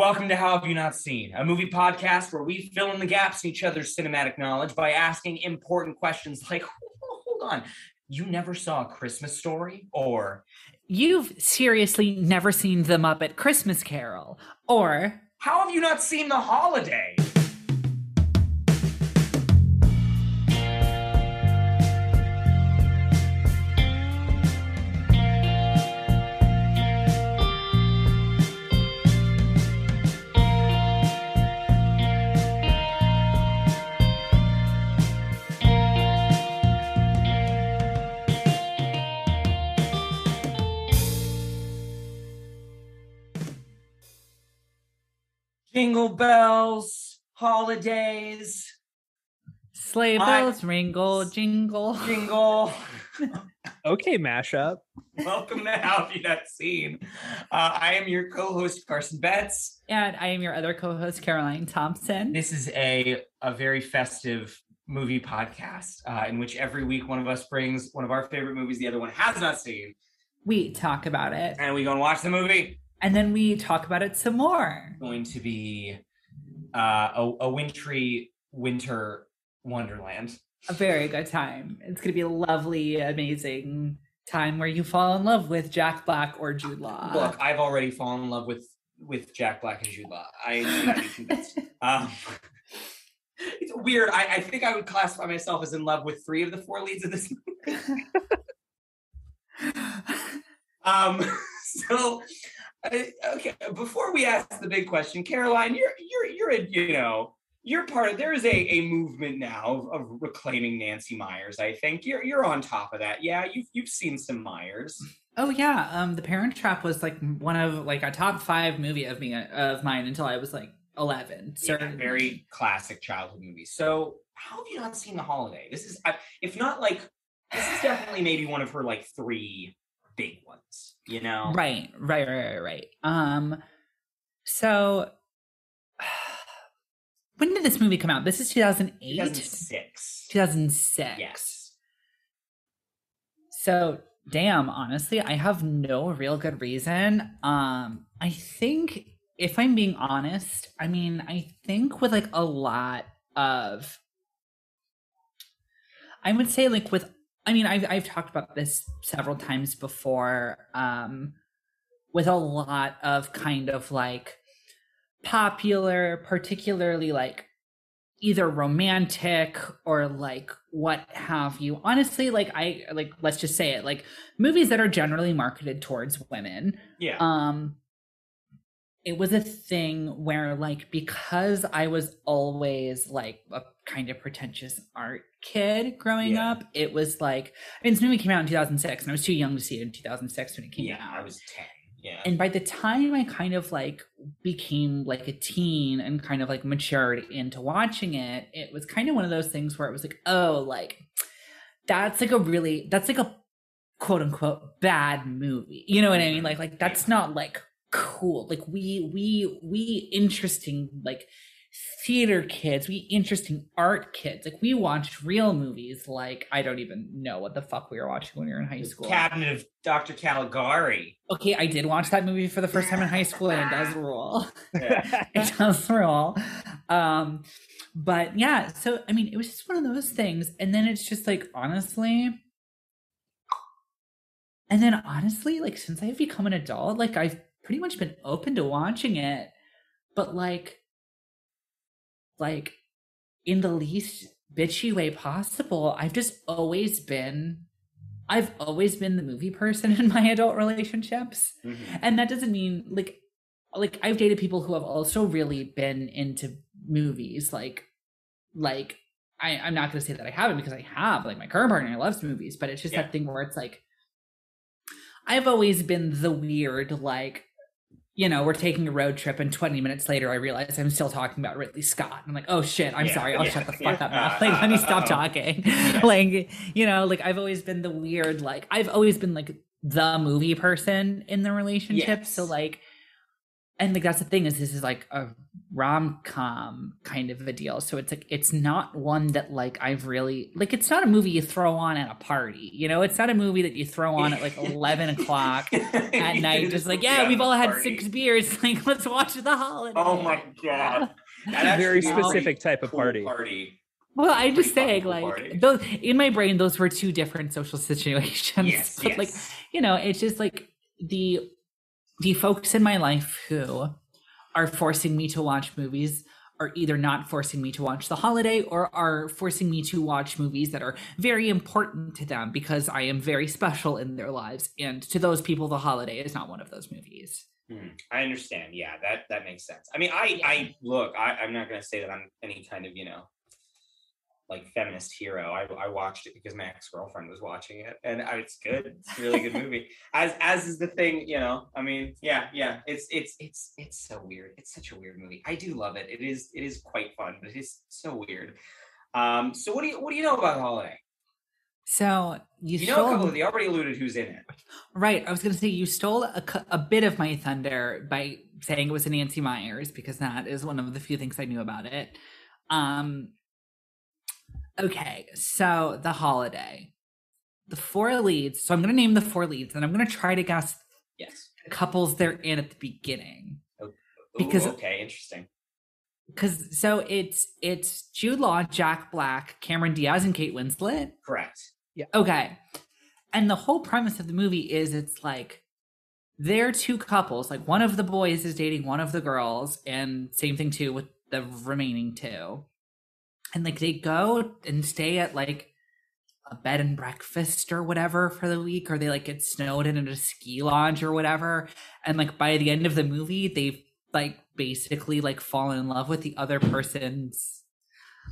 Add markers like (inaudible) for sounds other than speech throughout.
Welcome to How Have You Not Seen, a movie podcast where we fill in the gaps in each other's cinematic knowledge by asking important questions like, hold on, you never saw a Christmas story? Or You've seriously never seen The Muppet Christmas Carol. Or how have you not seen The Holiday? Jingle bells, holidays, sleigh I- bells, ringle, jingle. (laughs) jingle. Okay, mashup. Welcome to How Have You Not Seen. Uh, I am your co-host Carson Betts. And I am your other co-host, Caroline Thompson. This is a a very festive movie podcast uh, in which every week one of us brings one of our favorite movies the other one has not seen, We talk about it. and we go and watch the movie. And then we talk about it some more. Going to be uh, a, a wintry winter wonderland. A very good time. It's going to be a lovely, amazing time where you fall in love with Jack Black or Jude Law. Look, I've already fallen in love with with Jack Black and Jude Law. I am not even convinced. (laughs) Um, it's weird. I, I think I would classify myself as in love with three of the four leads of this (laughs) movie. Um, (laughs) so okay, before we ask the big question, Caroline, you're you're you're a you know you're part of there is a, a movement now of, of reclaiming Nancy Meyers. I think you're you're on top of that. Yeah, you've you've seen some Meyers. Oh yeah, um, The Parent Trap was like one of like a top five movie of me of mine until I was like eleven. Yeah, very classic childhood movie. So how have you not seen The Holiday? This is if not like this is definitely maybe one of her like three big ones. You know, Right, right, right, right, right. Um, so (sighs) when did this movie come out? This is two thousand eight, 2006. two thousand six. Yes. So damn, honestly, I have no real good reason. Um, I think if I'm being honest, I mean, I think with like a lot of I would say like with I mean, I've I've talked about this several times before, um, with a lot of kind of like popular, particularly like either romantic or like what have you honestly like i like let's just say it like movies that are generally marketed towards women Yeah. um it was a thing where like because i was always like a kind of pretentious art kid growing Yeah. up it was like i mean this movie came out in 2006 and i was too young to see it in 2006 when it came yeah, out I was 10. Yeah. and by the time I kind of like became like a teen and kind of like matured into watching it, it was kind of one of those things where it was like, oh, like that's like a really that's like a quote unquote bad movie. You know what I mean? Mm-hmm. Like like that's not like cool. Like we we we interesting like theater kids, we interesting art kids. Like we watched real movies like I don't even know what the fuck we were watching when we were in high school. Cabinet of Dr. Caligari. Okay, I did watch that movie for the first time in high school, and it does (laughs) rule. Yeah. it does rule. Um, but yeah, so I mean, it was just one of those things, and then it's just like honestly, and then honestly, like since I've become an adult, like I've pretty much been open to watching it, but like, like in the least bitchy way possible. I've just always been. I've always been the movie person (laughs) in my adult relationships Mhm. and that doesn't mean like like i've dated people who have also really been into movies like like I, i'm not going to say that i haven't because i have like my current partner loves movies but it's just Yeah. that thing where it's like i've always been the weird like you know we're taking a road trip and 20 minutes later i realize i'm still talking about ridley scott. I'm like oh shit i'm Yeah, sorry i'll yeah, shut the fuck yeah. up now. Uh, (laughs) like let me uh, stop uh, talking. (laughs) (laughs) Like you know like i've always been the weird like i've always been like the movie person in the relationship. So like and like that's the thing is this is like a rom-com kind of a deal so it's like it's not one that like i've really like it's not a movie you throw on at a party you know it's not a movie that you throw on at like (laughs) 11 o'clock at (laughs) night just like yeah we've all had six beers (laughs) like let's watch the holiday Oh my god. That's a Very actually is a specific type of cool party. Party. well i'm just saying like party. those in my brain those were two different social situations Yes, but like you know it's just like the the folks in my life who are forcing me to watch movies are either not forcing me to watch the holiday or are forcing me to watch movies that are very important to them because I am very special in their lives and to those people the holiday is not one of those movies. Hmm, I understand. Yeah, that that makes sense. I mean, I I look. I, I'm not gonna say that I'm any kind of you know like feminist hero. I I watched it because my ex girlfriend was watching it, and I, it's good. It's a really good movie. (laughs) As as is the thing, you know. I mean, yeah, yeah. It's it's it's it's so weird. It's such a weird movie. I do love it. It is it is quite fun, but it is so weird. Um. So what do you what do you know about Holiday? So you, You know a couple of. They already alluded who's in it. right. I was going to say you stole a, a bit of my thunder by saying it was a Nancy Meyers because that is one of the few things I knew about it. Um, okay, so the holiday, the four leads. So I'm going to name the four leads, and I'm going to try to guess Yes. the couples they're in at the beginning. Oh, ooh, Because- okay, interesting. Because so it's it's Jude Law, Jack Black, Cameron Diaz, and Kate Winslet. Correct. Yeah. Okay. And the whole premise of the movie is it's like they're two couples. Like one of the boys is dating one of the girls, and same thing too with the remaining two. And like they go and stay at like a bed and breakfast or whatever for the week, or they like get snowed in at a ski lodge or whatever. And like by the end of the movie, they've like basically like fallen in love with the other person's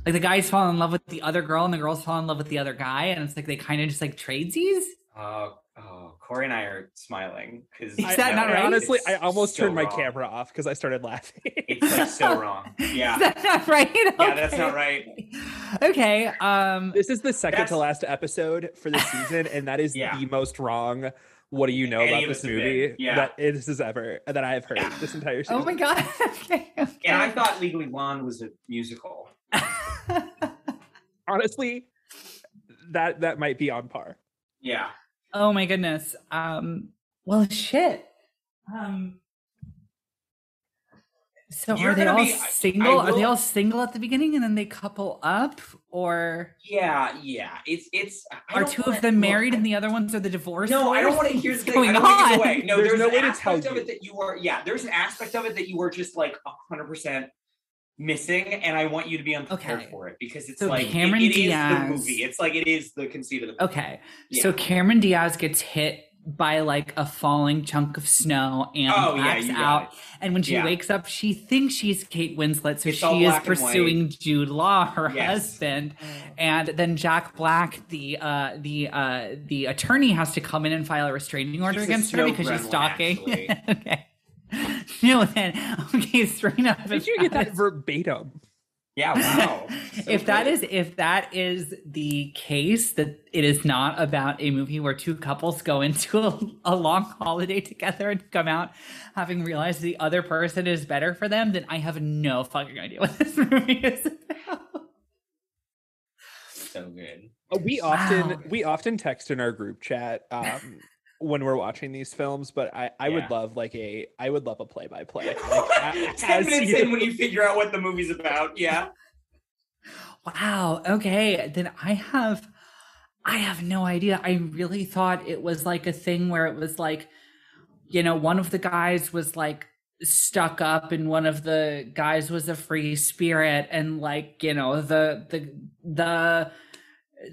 like the guys fall in love with the other girl and the girls fall in love with the other guy and it's like they kind of just like tradesies Uh, oh, Corey and I are smiling because Is that not right? Honestly, I almost so turned my wrong. camera off because I started laughing. It's like so (laughs) wrong. Yeah. is that not right Yeah, that's not right. okay um this is the second That's- to last episode for the season, and that is Yeah. the most wrong. What do you know Any about of this movie been. Yeah. that this is ever that I have heard Yeah. this entire season? oh my god okay, (laughs) okay. And I thought Legally Blonde was a musical. (laughs) Honestly, that that might be on par. Yeah. Oh my goodness um well shit um so You're are they all be- I- I single are they all single at the beginning and then they couple up or Yeah, yeah. It's it's. I are two wanna- of them look, married I- and the other ones are the divorced No, I don't want to lawyers? hear the What's thing. going I don't wanna give on? No, There's there's, no way to aspect tell of it that you were. Yeah, there's an aspect of it that you were just like hundred percent missing, and I want you to be unprepared Okay. for it because it's So like it- Cameron it is Diaz- the movie. It's like it is the conceit of the movie. Okay. Yeah. So Cameron Diaz gets hit by like a falling chunk of snow and Oh, yeah, blacks you out. it. And when she Yeah. wakes up, she thinks she's Kate Winslet. So It's she is black and white. pursuing Jude Law, her Yes. husband. And then Jack Black, the uh the uh the attorney has to come in and file a restraining order He's against her snow because she's stalking. (laughs) okay. (laughs) No, then okay, Serena. Did you get that verbatim? Yeah. Wow. (laughs) So if that good. if that is the case that it is not about a movie where two couples go into a, a long holiday together and come out having realized the other person is better for them then i have no fucking idea what (laughs) this movie is about so good. Uh, We often Wow. we often text in our group chat um, when we're watching these films, but I I would love like a I would love a play by play. Ten minutes in when you figure out what the movie's about. Yeah. wow okay then i have i have no idea i really thought it was like a thing where it was like you know one of the guys was like stuck up and one of the guys was a free spirit and like you know the the the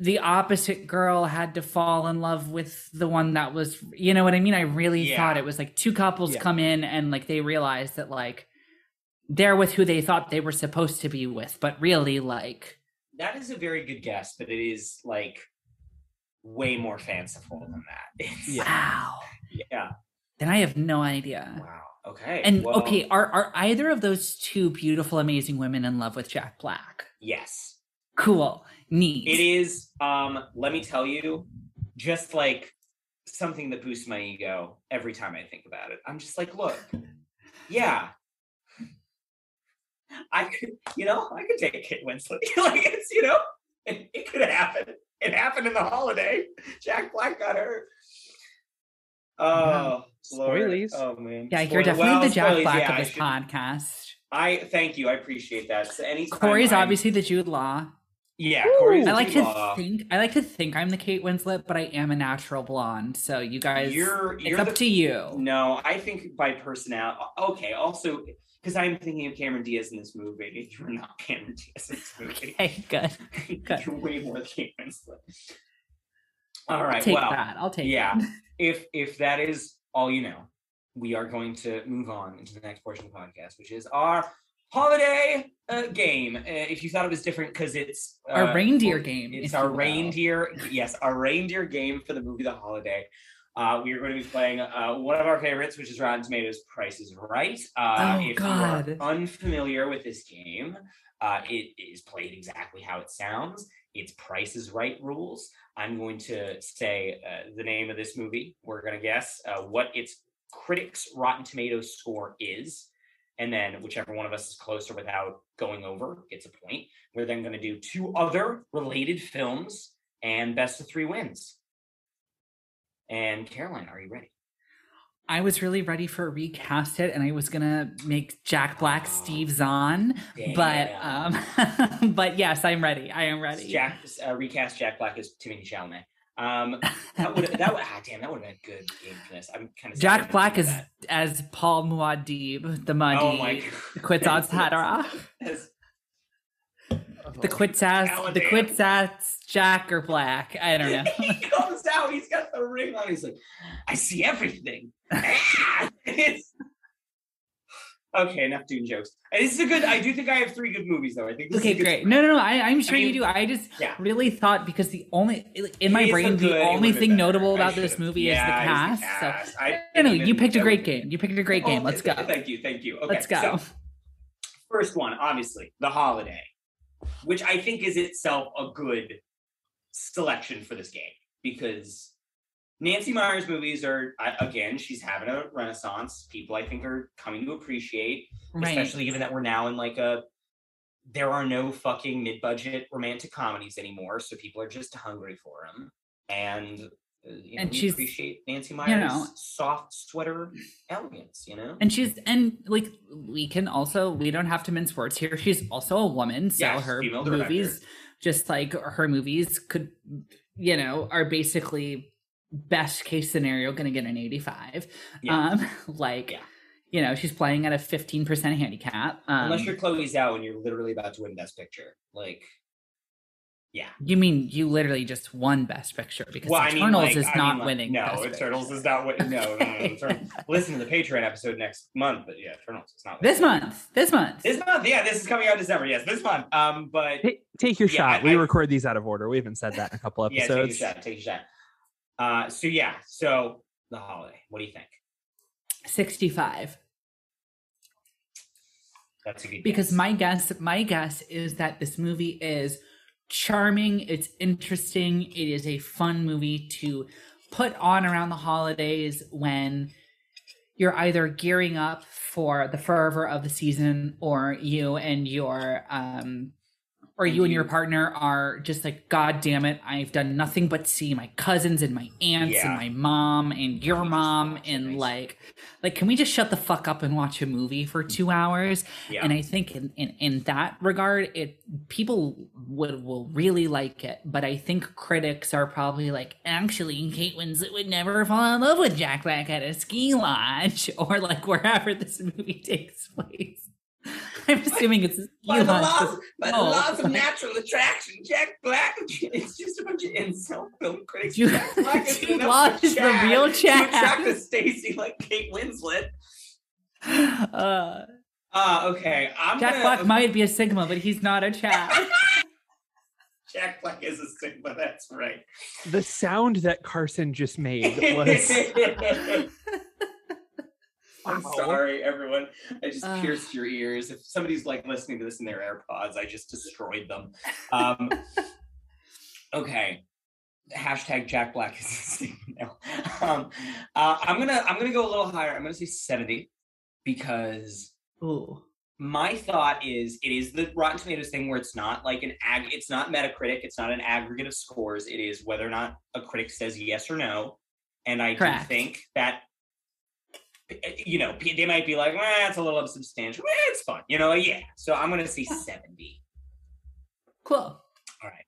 the opposite girl had to fall in love with the one that was you know what i mean i really Yeah. thought it was like two couples Yeah. come in and like they realize that like they're with who they thought they were supposed to be with but really like That is a very good guess, but it is like way more fanciful than that. (laughs) Yeah. wow Yeah. then i have no idea Wow. Okay. and well, okay are are either of those two beautiful amazing women in love with jack black Yes. cool neat It is. Um. Let me tell you, just like something that boosts my ego every time I think about it. I'm just like, look, Yeah. I could, you know, I could take Kate Winslet. (laughs) like it's, you know, it, it could happen. It happened in the holiday. Jack Black got hurt. Oh, Lord. Spoilies. Oh man. Yeah, you're definitely well, the Jack spoilies, Black yeah, of I this should- podcast. I thank you. I appreciate that. So anytime Corey's I'm- obviously the Jude Law. Yeah, Corey's I like to think I like to think I'm the Kate Winslet, but I am a natural blonde. So you guys, You're it's you're up the to you. No, I think by personality. Okay, also because I'm thinking of Cameron Diaz in this movie. (laughs) You're not Cameron Diaz in this movie. Okay, good. (laughs) good. You're way more Kate Winslet. All right. I'll take well, that. I'll take yeah. it. (laughs) if if that is all you know, we are going to move on into the next portion of the podcast, which is our holiday uh, game. Uh, if you thought it was different because it's uh, Our reindeer game, It's our reindeer. Yes, our reindeer game for the movie The Holiday. Uh, we are going to be playing uh, one of our favorites, which is Rotten Tomatoes Price is Right. Uh, Oh, if God. you are unfamiliar with this game, uh, it is played exactly how it sounds. It's Price is Right rules. I'm going to say uh, the name of this movie. We're going to guess uh, what its critics' Rotten Tomatoes score is. And then whichever one of us is closer without going over gets a point. We're then going to do two other related films and best of three wins. And Caroline, are you ready? I was really ready for a recast it, and I was gonna make Jack Black Steve Zahn, but um, (laughs) but yes, I'm ready. I am ready. Jack uh, recast Jack Black as Timothée Chalamet. Um, that would that would ah, damn that would have been a good game for this. I'm kind of Jack Black is as Paul Muad'Dib, the Muddy, oh my the Kwisatz Haderach, (laughs) the Quetzal's, Oh, the. Quetzal's Jack or Black. I don't know. (laughs) he comes out, he's got the ring on. He's like, I see everything. (laughs) Ah! It's- okay, enough Dune jokes. This is a good. I do think I have three good movies though. I think. This Okay, is a good great. No, no, no. I, I'm sure mean, you do. I just yeah. really thought because the only in my It is a brain, the only thing better. notable about this movie yeah, is the cast. So cast. I no, no, you picked a great game. You picked a great oh, game. Oh, Let's go. Thank you, thank you. Okay, Let's go. so, first one, obviously, The Holiday, which I think is itself a good selection for this game because Nancy Meyers movies are again, she's having a renaissance. People I think are coming to appreciate, Right. especially given that we're now in like a there are no fucking mid-budget romantic comedies anymore, so people are just hungry for them. And uh, you know, And we she's- appreciate Nancy you Meyers' know- soft sweater elegance, you know? and she's and like we can also we don't have to mince words here. She's also a woman, so Yes, her female director. movies, just like her movies, could you know are basically best case scenario going to get an 85. Yeah. Um, (laughs) like Yeah. you know she's playing at a 15% handicap. Um, Unless you're Chloe Zhao and you're literally about to win Best Picture. Like, yeah. You mean you literally just won Best Picture because Well, I mean, Eternals like- is I mean, not like- winning. No, Best Picture. Eternals is not winning. No, no, no. no, (laughs) Eternals- Listen to the Patreon episode next month, but yeah, Eternals is not This month. This month. This month, yeah, this is coming out December. Yes, this month. Um, but Ta- take your Yeah, shot. I- we I- record these out of order. We haven't said that in a couple (laughs) yeah, take a episodes. shot. Take a shot. Uh, so yeah, so the holiday. What do you think? 65. That's a good Because guess. my guess, my guess is that this movie is charming, it's interesting, it is a fun movie to put on around the holidays when you're either gearing up for the fervor of the season or you and your um or you and your mm-hmm. partner are just like god damn it i've done nothing but see my cousins and my aunts Yeah. and my mom and your mom and like like can we just shut the fuck up and watch a movie for mm-hmm. two hours? Yeah. and i think in, in in that regard it people would will really like it. But i think critics are probably like actually kate winslet would never fall in love with jack black at a ski lodge (laughs) or like wherever this movie (laughs) takes place (laughs) i'm assuming it's a ski by the lodge laws, by the Oh. laws of natural attraction, Jack Black. It's just a bunch of incel film critics. Jude- Jack Black (laughs) is Jude enough Law for is the real to attract Chad. a Stacy like Kate Winslet. (laughs) uh, Uh, okay. I'm jack gonna, black might be a sigma but he's not a chad Jack Black is a Sigma. That's right. The sound that Carson just made was I'm Wow. sorry, everyone. I just Uh. pierced your ears. If somebody's like listening to this in their AirPods, I just destroyed them. Um, (laughs) okay. Hashtag Jack Black is Sigma now. Um, uh, I'm gonna I'm gonna go a little higher. I'm gonna say 70 because Ooh. my thought is it is the Rotten Tomatoes thing where it's not like an ag it's not Metacritic, it's not an aggregate of scores. It is whether or not a critic says yes or no. And I Correct. do think that you know, they might be like, well, it's a little unsubstantial. Eh, it's fun. You know, yeah. So I'm gonna say 70. Cool. All right.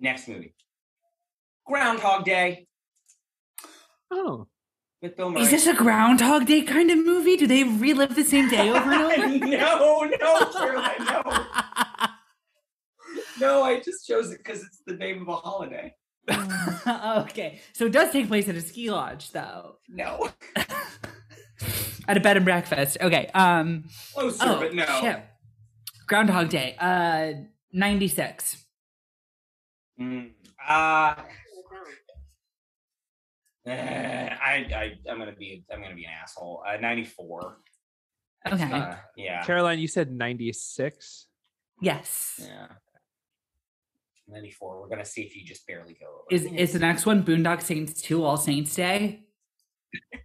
Next movie. Groundhog Day Oh, with Bill Murray. Is this a Groundhog Day kind of movie? Do they relive the same day over and over? (laughs) no, no, Caroline, no. (laughs) No, I just chose it because it's the name of a holiday. (laughs) okay, so it does take place at a ski lodge, though, No. (laughs) at a bed and breakfast. Okay. Um. Closer, Oh but no. shit. Groundhog Day. Uh, ninety six. Mm, uh, eh, I, I, I'm gonna be, I'm gonna be an asshole. Uh, 94. Okay. Uh, yeah. Caroline, you said 96. yes. Yeah. 94. We're gonna see if you just barely go over. Is is the next one Boondock Saints two All Saints Day? (laughs)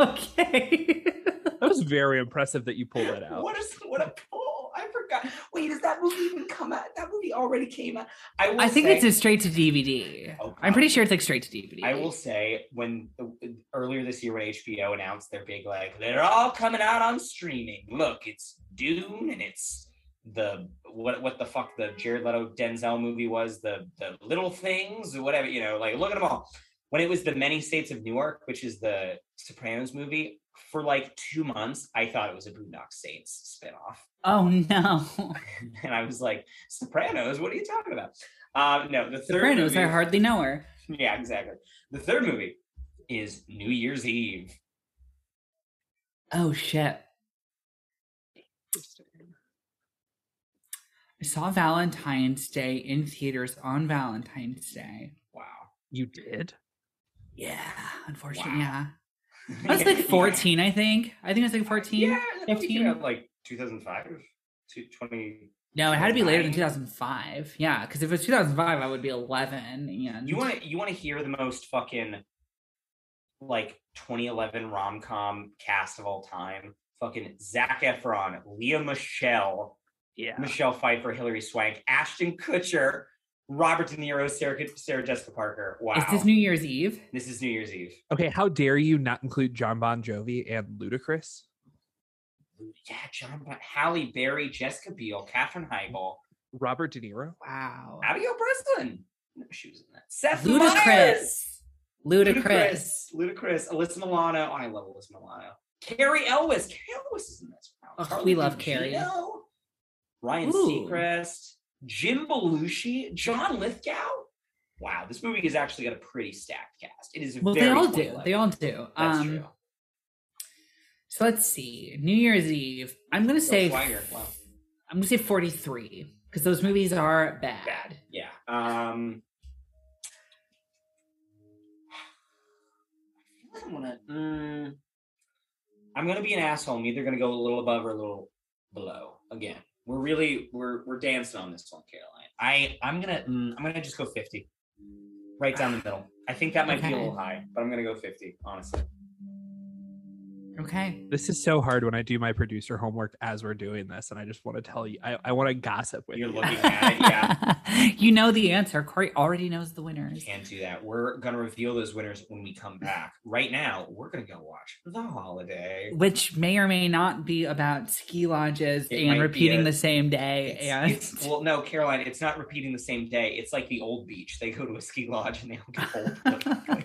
Okay. (laughs) That was very impressive that you pulled that out. What is what a pull? I forgot. Wait, does that movie even come out? That movie already came out. I I think say, it's a straight to DVD. Oh, I'm pretty sure it's like straight to DVD. I will say when uh, earlier this year when HBO announced their big like they're all coming out on streaming. Look, it's Dune and it's the what what the fuck the Jared Leto Denzel movie was the the Little Things or whatever you know like look at them all. When it was the Many Saints of Newark, which is the Sopranos movie, for like two months I thought it was a Boondock Saints spinoff. Oh no. (laughs) and I was like, Sopranos, what are you talking about? Um, no, the third Sopranos, I hardly know her. yeah, exactly. The third movie is New Year's Eve. Oh shit. I saw Valentine's Day in theaters on Valentine's Day. Wow. You did? Yeah, unfortunately, Wow. yeah. (laughs) I was like 14, I think. I think it was like 14. Yeah, the movie came 15? like 2005, 20. No, it had to be later than 2005. Yeah, because if it was 2005, I would be 11. And You want to you want to hear the most fucking like 2011 rom com cast of all time? Fucking Zac Efron, Lea Michele, Yeah. Michelle Pfeiffer, Hilary Swank, Ashton Kutcher, Robert De Niro, Sarah, Sarah Jessica Parker. Wow. This is this New Year's Eve? This is New Year's Eve. Okay, how dare you not include John Bon Jovi and Ludacris? Yeah, John, Bon- Halle Berry, Jessica Biel, Katherine Heigl, Robert De Niro? Wow. Abigail Breslin. No, she was in that. Seth Meyers. Ludacris. Ludicrous. Ludacris. Ludacris. Alyssa Milano. Oh, I love Alyssa Milano. Cary Elwes. Cary Elwes is in this. Wow. Ugh, we love Cary. Ryan Ooh. Seacrest. Jim Belushi. John Lithgow. Wow, this movie has actually got a pretty stacked cast. It is Well, very they all do. 2011. They all do. That's um, true. So let's see. New Year's Eve. I'm gonna say. Wow. I'm gonna say 43 because those movies are bad. bad. Yeah. Um I'm gonna mm, I'm gonna be an asshole. I'm either gonna go a little above or a little below. Again, we're really we're we're dancing on this one, Caroline. I I'm gonna mm, I'm gonna just go 50. Right down the middle. I think that might be a little high, but I'm gonna go 50, honestly. Okay. This is so hard when I do my producer homework as we're doing this, and I just want to tell you, I, I want to gossip with You're you. looking at it, yeah. (laughs) you know the answer. Corey already knows the winners. Can't do that. We're gonna reveal those winners when we come back. Right now, we're gonna go watch The Holiday. Which may or may not be about ski lodges It and repeating a- the same day. It's, and it's- (laughs) well, no, Caroline, it's not repeating the same day. It's like the old beach. They go to a ski lodge and they all get old. (laughs)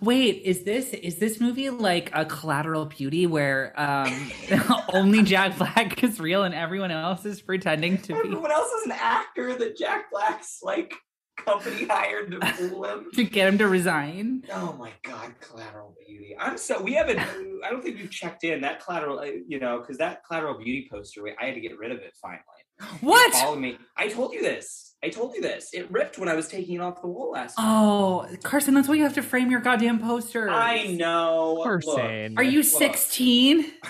Wait, is this is this movie like a collateral beauty where um (laughs) only Jack Black is real and everyone else is pretending to be Everyone else is an actor that Jack Black's like company hired to fool him. (laughs) to get him to resign? Oh my God, Collateral Beauty. I'm so we haven't. I don't think we've checked in that Collateral. uh, You know, because that Collateral Beauty poster, I had to get rid of it finally. What? Follow me. I told you this. I told you this. It ripped when I was taking it off the wall last time. Oh, Carson, that's why you have to frame your goddamn poster. I know. Look, Carson. Are you 16? (laughs)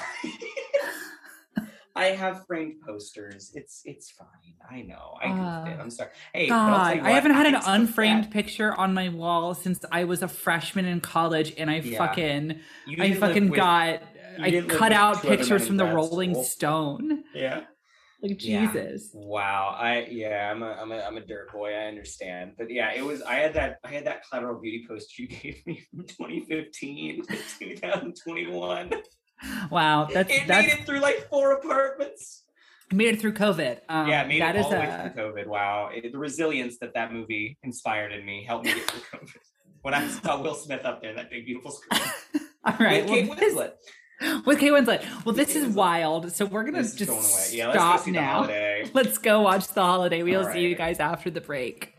I have framed posters. It's it's fine. I know. I goofed it. Uh, I'm sorry. Hey, I'll God, I haven't had an unframed fact- picture on my wall since I was a freshman in college, and I Yeah. fucking, I fucking with- got I cut out two other men pictures from the Rolling school. Stone. Yeah. Like Yeah. Jesus. Wow. I yeah, I'm a I'm a I'm a dirt boy. I understand. But yeah, it was I had that I had that clever beauty post you (laughs) gave me from 2015 to 2021. Wow, that's it that's made it through like four apartments. made it through COVID. Um, yeah, made that it is all the way through COVID. Wow. It- the resilience that that movie inspired in me helped me get through (laughs) COVID. When I saw Will Smith up there, that big beautiful screen. (laughs) All right, well, this-. (laughs) with Kate Winslet. Well, this Kate is wild. So we're gonna This just going away. Yeah, let's go stop see now. holiday. (laughs) Let's go watch the holiday. We'll All see you guys after the break.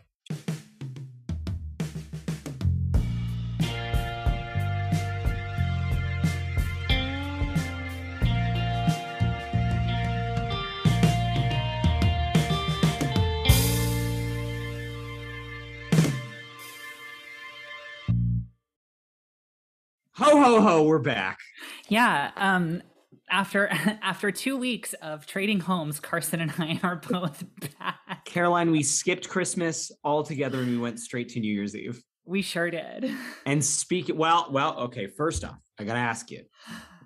Ho ho ho, we're back. Yeah. Um. After (laughs) after two weeks of trading homes, Carson and I are both (laughs) back. Caroline, we skipped Christmas altogether and we went straight to New Year's Eve. We sure did. (laughs) And speak well, well, okay, first off, I gotta ask you.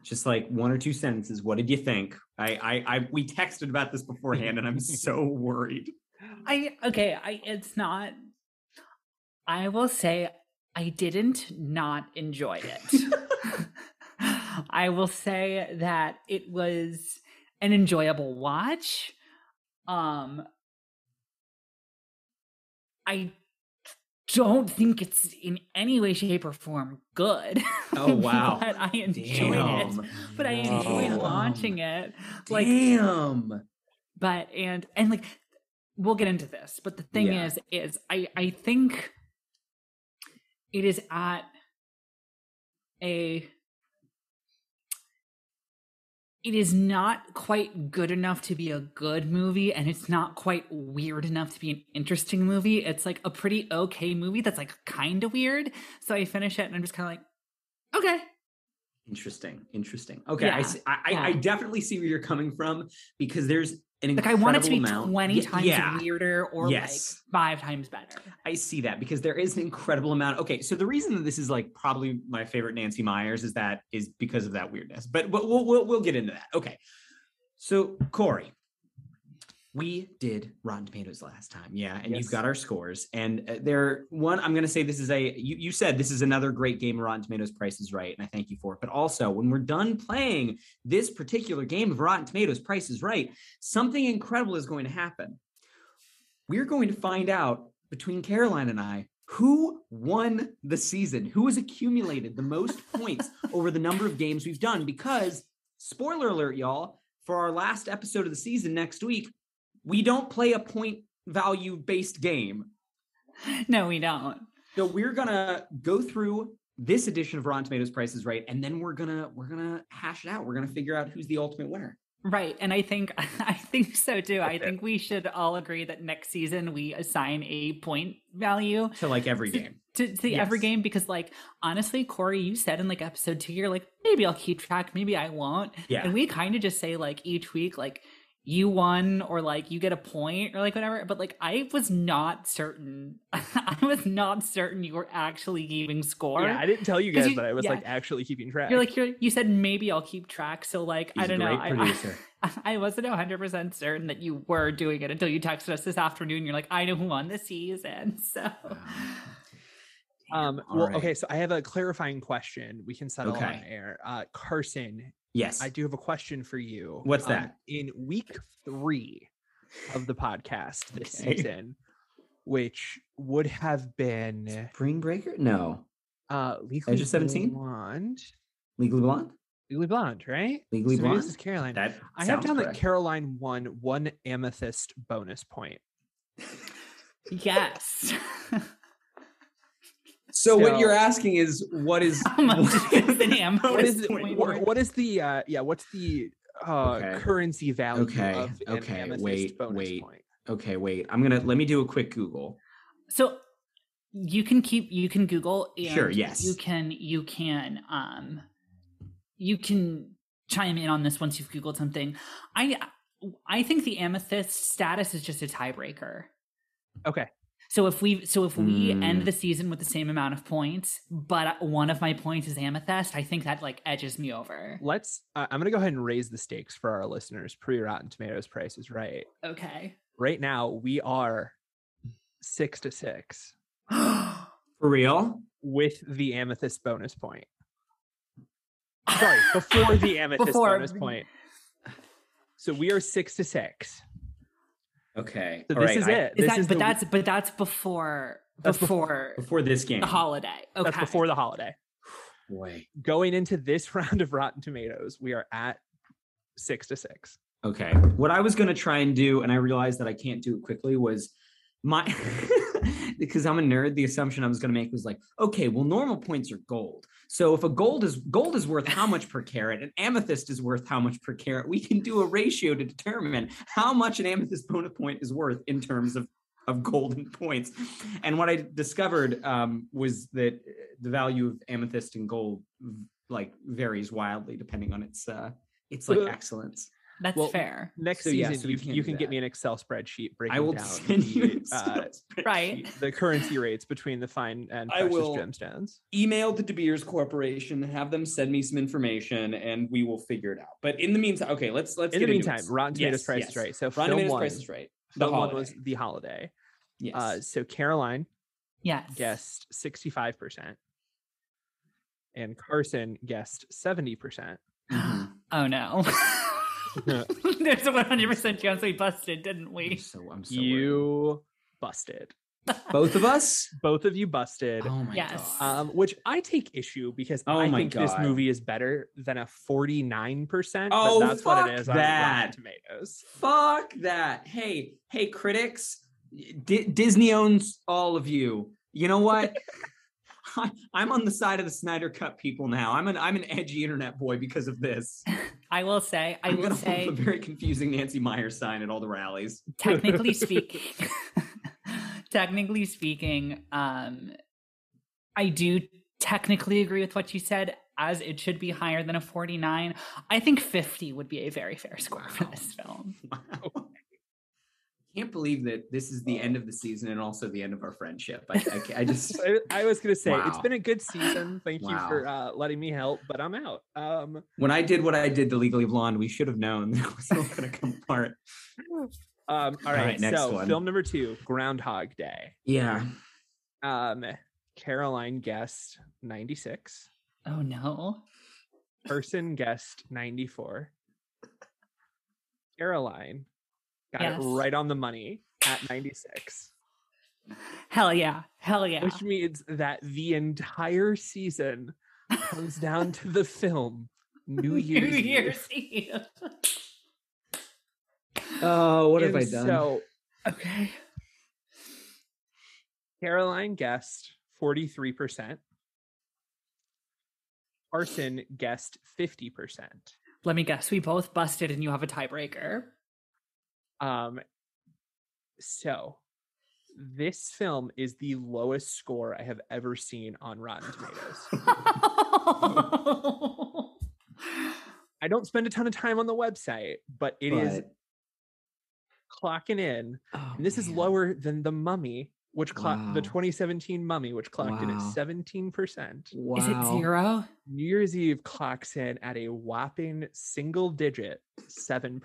Just like one or two sentences, what did you think? I I, I we texted about this beforehand and I'm so worried. I okay. I it's not. I will say I didn't not enjoy it. I will say that it was an enjoyable watch. Um I don't think it's in any way, shape, or form good. Oh, wow. (laughs) but I enjoyed it. But I enjoyed Damn. watching it. Like Damn. but and and like we'll get into this but the thing Yeah. is is i i think it is at a it is not quite good enough to be a good movie and it's not quite weird enough to be an interesting movie it's like a pretty okay movie that's like kind of weird so i finish it and i'm just kind of like okay Interesting. Interesting. Okay. I, Yeah, see, I, I I definitely see where you're coming from because there's like i want it to be amount- 20 Ye- times yeah, weirder or Yes. like five times better I see that because there is an incredible amount. Okay, so the reason that this is like probably my favorite Nancy Meyers is that is because of that weirdness. But but we'll we'll, we'll get into that. Okay, so Corey, we did Rotten Tomatoes last time, yeah, and Yes. you've got our scores, and uh, there one I'm going to say this is a you you said this is another great game of Rotten Tomatoes. Price is Right, and I thank you for it. But also when we're done playing this particular game of Rotten Tomatoes, Price is Right, something incredible is going to happen we're going to find out between Caroline and I who won the season, who has accumulated the most (laughs) points over the number of games we've done. Because, spoiler alert, y'all, for our last episode of the season next week, we don't play a point value based game. no we don't So we're gonna go through this edition of Rotten Tomatoes Prices Right, and then we're gonna we're gonna hash it out. We're gonna figure out who's the ultimate winner. Right. And I think (laughs) I think so too. I think we should all agree that next season we assign a point value To like every game. to, to every Yes. game because like honestly, Corey, you said in like episode two, you're like, maybe I'll keep track, maybe I won't. Yeah. And we kind of just say like each week, like you won or like you get a point or like whatever. But like I was not certain. (laughs) I was not certain you were actually keeping score. Yeah, I didn't tell you guys you- that I was yeah. like actually keeping track. You're like you're, you said maybe I'll keep track. So like I He's a don't know. great I- I- (laughs) producer. I wasn't 100% certain that you were doing it until you texted us this afternoon. You're like, I know who won the season. (laughs) So, um All well right. okay, so I have a clarifying question we can settle on air. Uh Carson, Yes. I do have a question for you. What's Um, that? in week three of the podcast this Okay. (laughs) season, which would have been Spring Breaker? No. uh Legally Edge of 17? Blonde. Legally Blonde? Legally Blonde, right? Legally so Blonde? This is Caroline. That I have down that. Caroline won one amethyst bonus point. (laughs) yes. (laughs) So what you're asking is what is (laughs) How much (laughs) is an am- What is bonus what, what is the uh yeah, what's the uh Okay. currency value Okay, of an okay, amethyst wait, bonus wait. point? okay wait i'm gonna let me do a quick google So you can keep, you can Google. And Sure, yes. You can, you can, um, you can chime in on this once you've Googled something. I, I think the amethyst status is just a tiebreaker. Okay. So if we so if we Mm. end the season with the same amount of points, but one of my points is amethyst, I think that like edges me over. Let's. Uh, I'm gonna go ahead and raise the stakes for our listeners. Pre Rotten Tomatoes price is right. Okay. Right now we are six to six (gasps) For real? with the amethyst bonus point. Sorry, before the (laughs) amethyst Before- bonus point. So we are six to six. Okay. So all this right, is I- it. Is This that, is but the- that's but that's before That's before, Before this game. the holiday. Okay. that's before the holiday. (sighs) Boy. Going into this (laughs) round of Rotten Tomatoes, we are at six to six. Okay. What I was going to try and do, and I realized that I can't do it quickly, was my (laughs) because I'm a nerd. The assumption I was going to make was like, okay, well, normal points are gold. So if a gold is gold is worth how much per carat, and amethyst is worth how much per carat, we can do a ratio to determine how much an amethyst bonus point is worth in terms of of golden points. And what I discovered um, was that uh, the value of amethyst and gold like varies wildly depending on its uh, its like Uh, excellence. That's Well, fair. Next So, yeah, season, so you, can't you can get me an Excel spreadsheet breaking I will down send you the, an uh, Right. (laughs) the currency rates between the fine and I will- gemstones. email the De Beers Corporation, have them send me some information, and we will figure it out. But in the meantime, okay, let's let's. In get the into meantime, it. Rotten Tomatoes Yes, price yes. is right. So Rotten film Tomatoes one, price is right. The film one holiday. was the holiday. yes. Uh, so Caroline Yes. guessed sixty-five percent, and Carson guessed seventy percent. Mhm. (gasps) Oh no. (laughs) (laughs) There's a 100% chance we busted, didn't I'm we? so I'm so worried. You busted. (laughs) both of us. Both of you busted. Oh my Yes. god. Um, which I take issue because Oh I my think this movie is better than a 49%. Oh, but that's what it is on that. Rotten Tomatoes. Fuck that. Hey, hey, critics. D- Disney owns all of you. You know what? (laughs) I, I'm on the side of the Snyder Cut people now. I'm an I'm an edgy internet boy because of this. I will say, I I'm will say, a very confusing Nancy Meyers sign at all the rallies. (laughs) technically speaking, (laughs) technically speaking, um, I do technically agree with what you said, as it should be higher than a 49. I think 50 would be a very fair score for this film. (laughs) Wow. Can't believe that this is the end of the season and also the end of our friendship. I, I, I just (laughs) I, I was gonna say it's been a good season. Thank you for uh, letting me help, but I'm out. Um, when I did what I did to Legally Blonde, we should have known (laughs) that it was all going to come apart. um, all right. right, next so one. film number two, Groundhog Day. Yeah. Um, Caroline guessed 96. Oh no. Carson guessed 94. Caroline got Yes. it right on the money at 96. Hell yeah. Hell yeah. which means that the entire season comes down to the film New (laughs) Year's, New Eve. Year's Eve. (laughs) Oh, what And have I done? So Okay. Caroline guessed 43%. Carson guessed 50%. Let me guess. We both busted and you have a tiebreaker. Um, so this film is the lowest score I have ever seen on Rotten Tomatoes. (laughs) I don't spend a ton of time on the website, but it is But- clocking in oh, And this is lower than the Mummy, which clocked the 2017 Mummy, which clocked in at 17%. Wow. Is it zero? New Year's Eve clocks in at a whopping single digit 7%,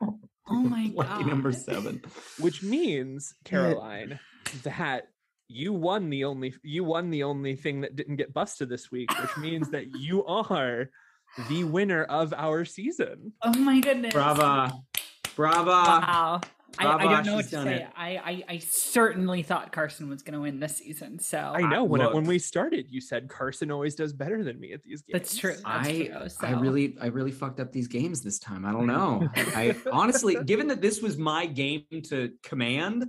Oh my (laughs) Lucky god. number seven. which means, (laughs) Caroline, that you won the only you won the only thing that didn't get busted this week, which means that you are the winner of our season. Oh my goodness. Brava. Brava. Wow. I, I don't know what to say. it. I, I I certainly thought Carson was going to win this season. So I know when I, when we started, you said Carson always does better than me at these games. That's true. That's I true. I really I really fucked up these games this time. I don't know. I honestly, (laughs) given that this was my game to command,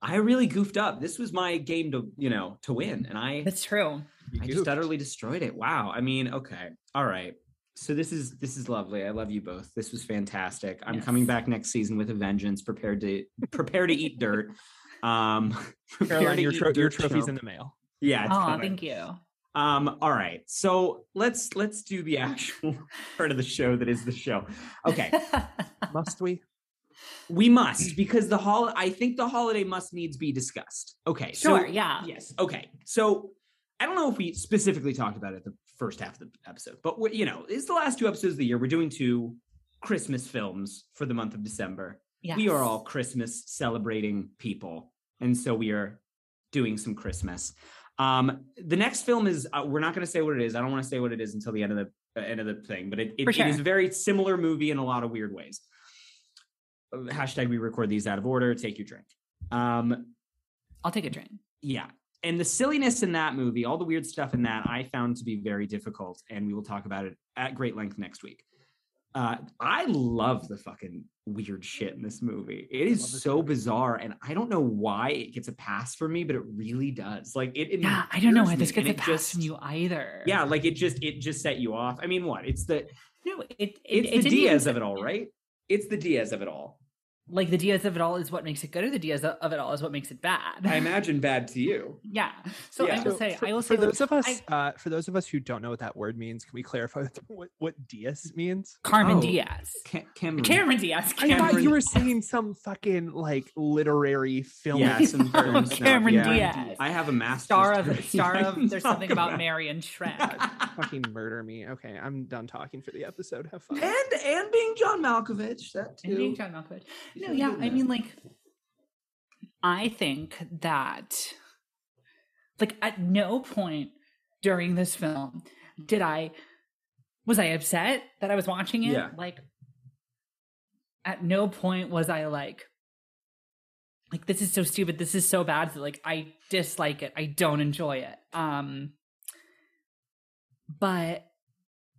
I really goofed up. This was my game to you know to win, and I That's true. I just utterly destroyed it. Wow. I mean, okay. All right. So this is this is lovely. I love you both. This was fantastic. I'm coming back next season with a vengeance, prepared to prepare to eat dirt. (laughs) Um (laughs) prepared Caroline, to your, eat tro- your dirt trophy's in the mail. Yeah, it's Oh, coming. thank you. Um, all right. So let's let's do the (laughs) actual part of the show that is the show. Okay. Must we? We must because the hol. I think the holiday must needs be discussed. Okay. Sure, So, yeah. yes. Okay. So I don't know if we specifically talked about it the first half of the episode, but you know, it's the last two episodes of the year. We're doing two Christmas films for the month of December. Yes. We are all Christmas celebrating people, and so we are doing some Christmas. Um, the next film is uh, we're not going to say what it is. I don't want to say what it is until the end of the uh, end of the thing, but it, it, For it is a very similar movie in a lot of weird ways. Hashtag we record these out of order. Take your drink. Um, I'll take a drink. yeah. And the silliness in that movie, all the weird stuff in that, I found to be very difficult. And we will talk about it at great length next week. Uh, I love the fucking weird shit in this movie. It is so too. bizarre. And I don't know why it gets a pass for me, but it really does. Like it, it Yeah, I don't know why this gets a pass from just- you either. Yeah, like it just it just set you off. I mean, what? It's the No, it, it it's it the didn't even Diaz of it all, right? It's the Diaz of it all. Like the Diaz of it all is what makes it good, or the Diaz of it all is what makes it bad. I imagine bad to you. (laughs) yeah. So Yeah. I will say, for, I will for say, like, those of us, I- uh, for those of us who don't know what that word means, can we clarify (laughs) what what Diaz means? Carmen Oh. Diaz, Ca- Cameron. Cameron Diaz, I thought you were saying some fucking like literary film. Yeah, some (laughs) film stuff, Cameron yeah. Diaz. I have a master. star of degree. star of. There's something about about- Mary and Shrek. fucking murder me. Okay, I'm done talking for the episode. Have fun. and and being John Malkovich, that too. And being John Malkovich. No, yeah, I mean, like, I think that, like, at no point during this film did I, was I upset that I was watching it? Yeah. Like, at no point was I like, like this is so stupid. This is so bad. that, Like, I dislike it. I don't enjoy it. Um, but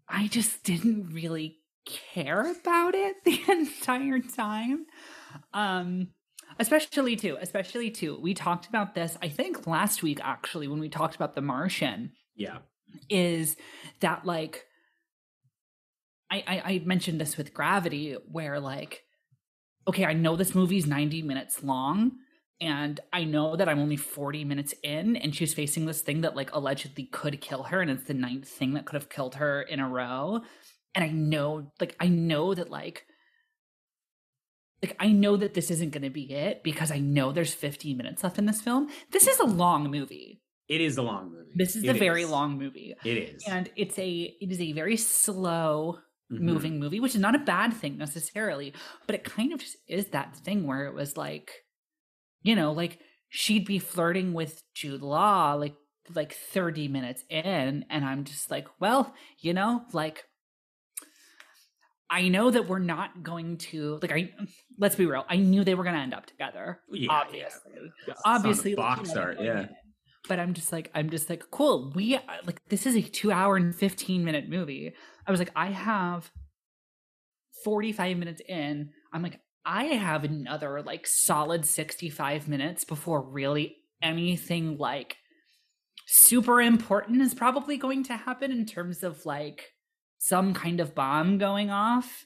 I just didn't really care about it (laughs) the entire time. Um especially too, especially too. We talked about this I think last week actually when we talked about The Martian yeah, is that like I, I I mentioned this with Gravity where like okay, I know this movie's 90 minutes long and I know that I'm only 40 minutes in and she's facing this thing that like allegedly could kill her and it's the ninth thing that could have killed her in a row and I know like I know that like like I know that this isn't going to be it because I know there's 15 minutes left in this film. This is a long movie. it is a long movie. This is It a very long movie It is and it's a it is a very slow Mhm. moving movie which is not a bad thing necessarily but it kind of just is that thing where it was like you know like she'd be flirting with jude law like like 30 minutes in and i'm just like well you know like i know that we're not going to like i let's be real i knew they were going to end up together Yeah, obviously yeah. obviously like, box you know, art, yeah. but i'm just like i'm just like cool we like this is a two hour and 15 minute movie i was like i have 45 minutes in i'm like i have another like solid 65 minutes before really anything like super important is probably going to happen in terms of like some kind of bomb going off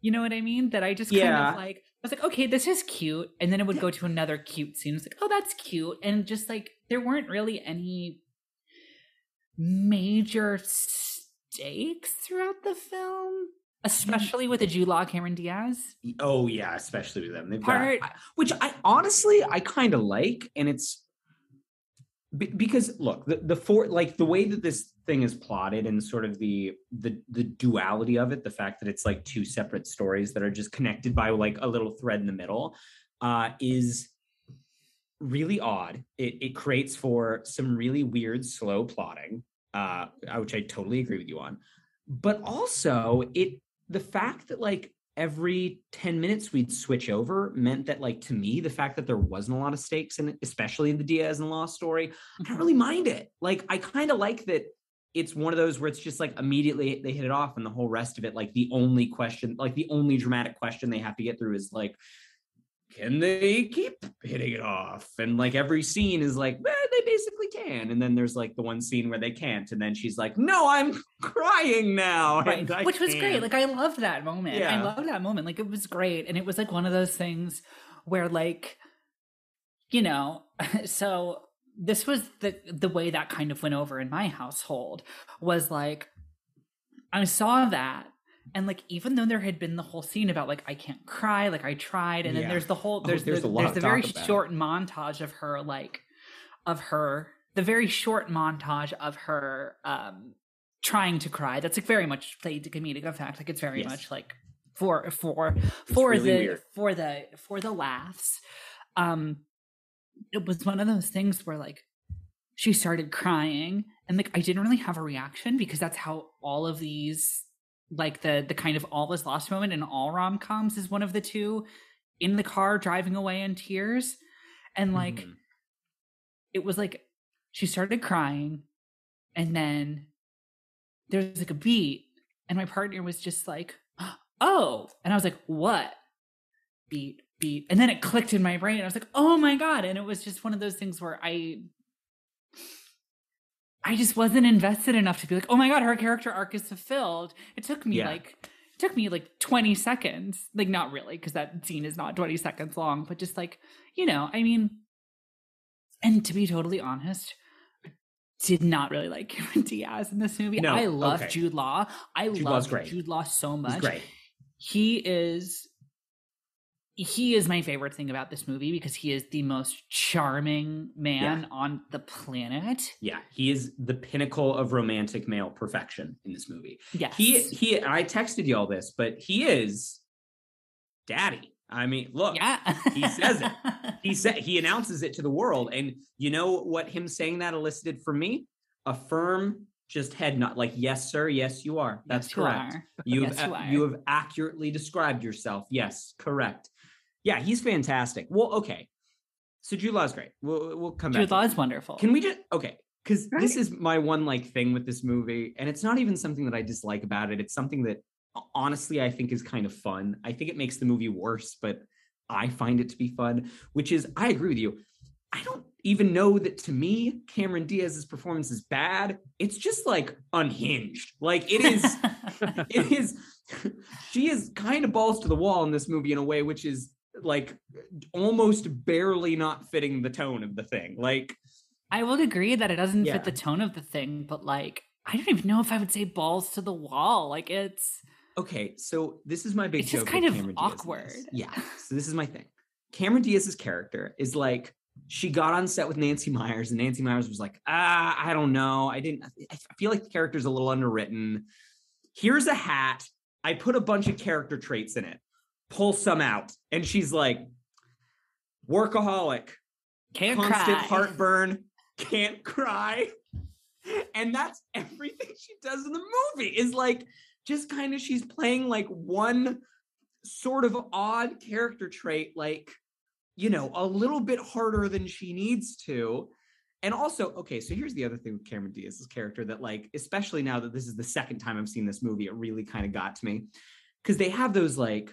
you know what i mean that i just kind of like I was like, okay, this is cute. And then it would go to another cute scene. It's like, oh, that's cute. And just like, there weren't really any major stakes throughout the film, especially with the Jude Law Cameron Diaz. Oh yeah, especially with them. They've Part- got, which I honestly I kind of like, and it's be- because look, the the four like the way that this thing is plotted and sort of the the the duality of it, the fact that it's like two separate stories that are just connected by like a little thread in the middle, uh, is really odd. It it creates for some really weird slow plotting, uh, which I totally agree with you on. But also it the fact that like every 10 minutes we'd switch over meant that like to me the fact that there wasn't a lot of stakes in it especially in the diaz and law story i don't really mind it like i kind of like that it's one of those where it's just like immediately they hit it off and the whole rest of it like the only question like the only dramatic question they have to get through is like can they keep hitting it off and like every scene is like eh, they basically can and then there's like the one scene where they can't and then she's like no i'm (laughs) crying now Right. Which was great. Like I love that moment. I love that moment. Like it was great. And it was like one of those things where like, you know, (laughs) so this was the the way that kind of went over in my household was like I saw that And like even though there had been the whole scene about like I can't cry, like I tried, and then there's the whole Oh, there's there's the, there's the very short montage of her like of her the very short montage of her um trying to cry. That's like very much played to comedic effect. Like it's very Yes. much like for for for really the weird. for the for the laughs. Um it was one of those things where like she started crying and like I didn't really have a reaction because that's how all of these like the the kind of all is lost moment in all rom-coms is one of the two in the car driving away in tears. And like Mhm. it was like she started crying and then there was like a beat and my partner was just like (gasps) oh and i was like what? Beat beat and then it clicked in my brain i was like oh my god and it was just one of those things where i i just wasn't invested enough to be like oh my god her character arc is fulfilled it took me Yeah. like it took me like 20 seconds like not really because that scene is not 20 seconds long but just like you know i mean and to be totally honest I did not really like (laughs) Cameron Diaz in this movie. No, I love okay. Jude Law. I Jude love. Jude Law so much. great. He is he is my favorite thing about this movie because he is the most charming man Yeah. on the planet. Yeah, he is the pinnacle of romantic male perfection in this movie. Yes. He he I texted you all this, but he is daddy. I mean, look, yeah. he says it. (laughs) he said he announces it to the world, and you know what him saying that elicited from me? A firm, just head nod, like yes, sir, yes, you are. That's Yes, you correct. are. (laughs) You've Yes, you uh, are. you have accurately described yourself. Yes, correct. Yeah, he's fantastic. Well, okay. So Jude Law's great. We'll we'll come back. Jude Law that. is wonderful. Can we just okay? Because Right. this is my one like thing with this movie, and it's not even something that I dislike about it. It's something that honestly I think is kind of fun. I think it makes the movie worse, but I find it to be fun. Which is, I agree with you. I don't even know that to me, Cameron Diaz's performance is bad. It's just like unhinged. Like it is. (laughs) it is. She is kind of balls to the wall in this movie in a way which is like almost barely not fitting the tone of the thing. Like I would agree that it doesn't Yeah. fit the tone of the thing, but like I don't even know if I would say balls to the wall. Like it's Okay, so this is my big It's just kind of Cameron awkward. (laughs) Yeah, so this is my thing. Cameron Diaz's character is like she got on set with Nancy Meyers, and Nancy Meyers was like, ah, I don't know, I didn't. I feel like the character's a little underwritten. Here's a hat. I put a bunch of character traits in it. Pull some out, and she's like, workaholic, can't constant cry. heartburn, can't cry. And that's everything she does in the movie is like just kind of she's playing like one sort of odd character trait, like, you know, a little bit harder than she needs to. And also, okay, so here's the other thing with Cameron Diaz's character that, like, especially now that this is the second time I've seen this movie, it really kind of got to me. Because they have those like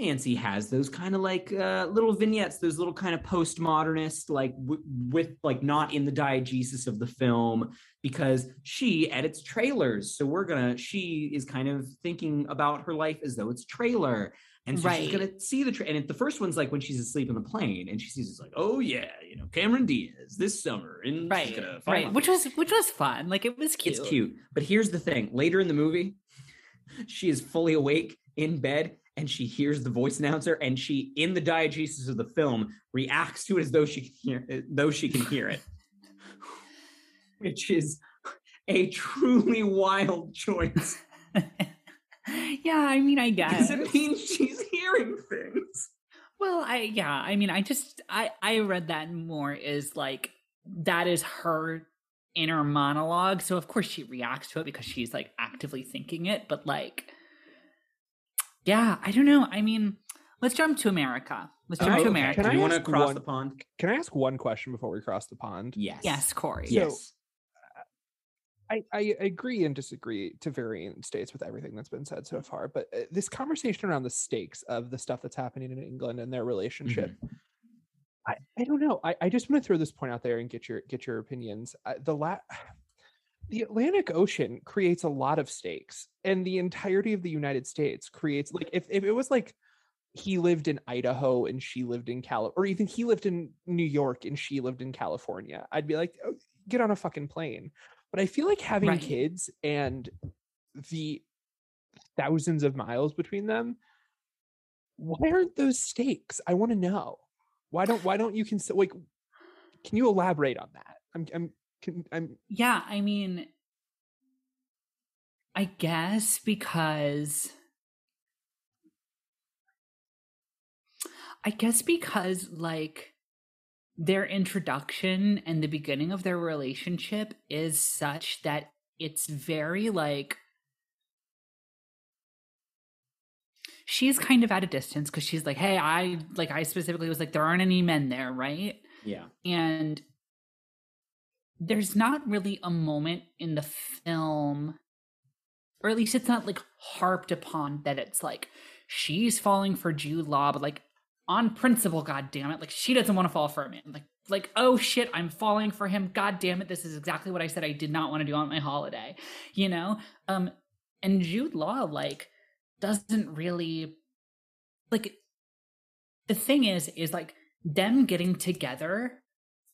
Nancy has those kind of like uh, little vignettes, those little kind of postmodernist, like w- with like not in the diegesis of the film because she edits trailers. So we're gonna, she is kind of thinking about her life as though it's trailer. And so she's gonna see the tra- and the first one's like when she's asleep on the plane and she sees it's like, oh yeah, you know, Cameron Diaz this summer and Right. Right. in Which was which was fun. Like it was cute. it's cute. But here's the thing later in the movie, (laughs) she is fully awake in bed and she hears the voice announcer and she, in the diegesis of the film, reacts to it as though she can hear uh, though she can hear it. (laughs) Which is a truly wild choice. (laughs) yeah, I mean I Because guess. it means she's hearing things. Well, I yeah, I mean I just I I read that more is like that is her inner monologue. So of course she reacts to it because she's like actively thinking it, but like yeah, I don't know. I mean, let's jump to America. Let's jump Okay. to Can America. Do I you want to cross one- the pond? Can I ask one question before we cross the pond? Yes. yes, Corey. So- Yes. I, I agree and disagree to varying states with everything that's been said so far, but uh, this conversation around the stakes of the stuff that's happening in England and their relationship, I, I don't know. I, I just want to throw this point out there and get your get your opinions. Uh, the la- the Atlantic Ocean creates a lot of stakes, and the entirety of the United States creates like if, if it was like he lived in Idaho and she lived in Cal, or even he lived in New York and she lived in California, I'd be like, oh, get on a fucking plane. But I feel like having Right. kids and the thousands of miles between them. Why aren't those stakes? I want to know. Why don't why don't you consider like can you elaborate on that? I'm I'm can, I'm Yeah, I mean, I guess because I guess because like their introduction and the beginning of their relationship is such that it's very like she's kind of at a distance because she's like, hey, I like I specifically was like, there aren't any men there, right? Yeah. And there's not really a moment in the film, or at least it's not like harped upon that it's like she's falling for Jude Law, but like on principle, god damn it, like she doesn't want to fall for a man. Like, like, oh shit, I'm falling for him. God damn it, this is exactly what I said I did not want to do on my holiday. You know? Um, and Jude Law, like, doesn't really like the thing is, is like them getting together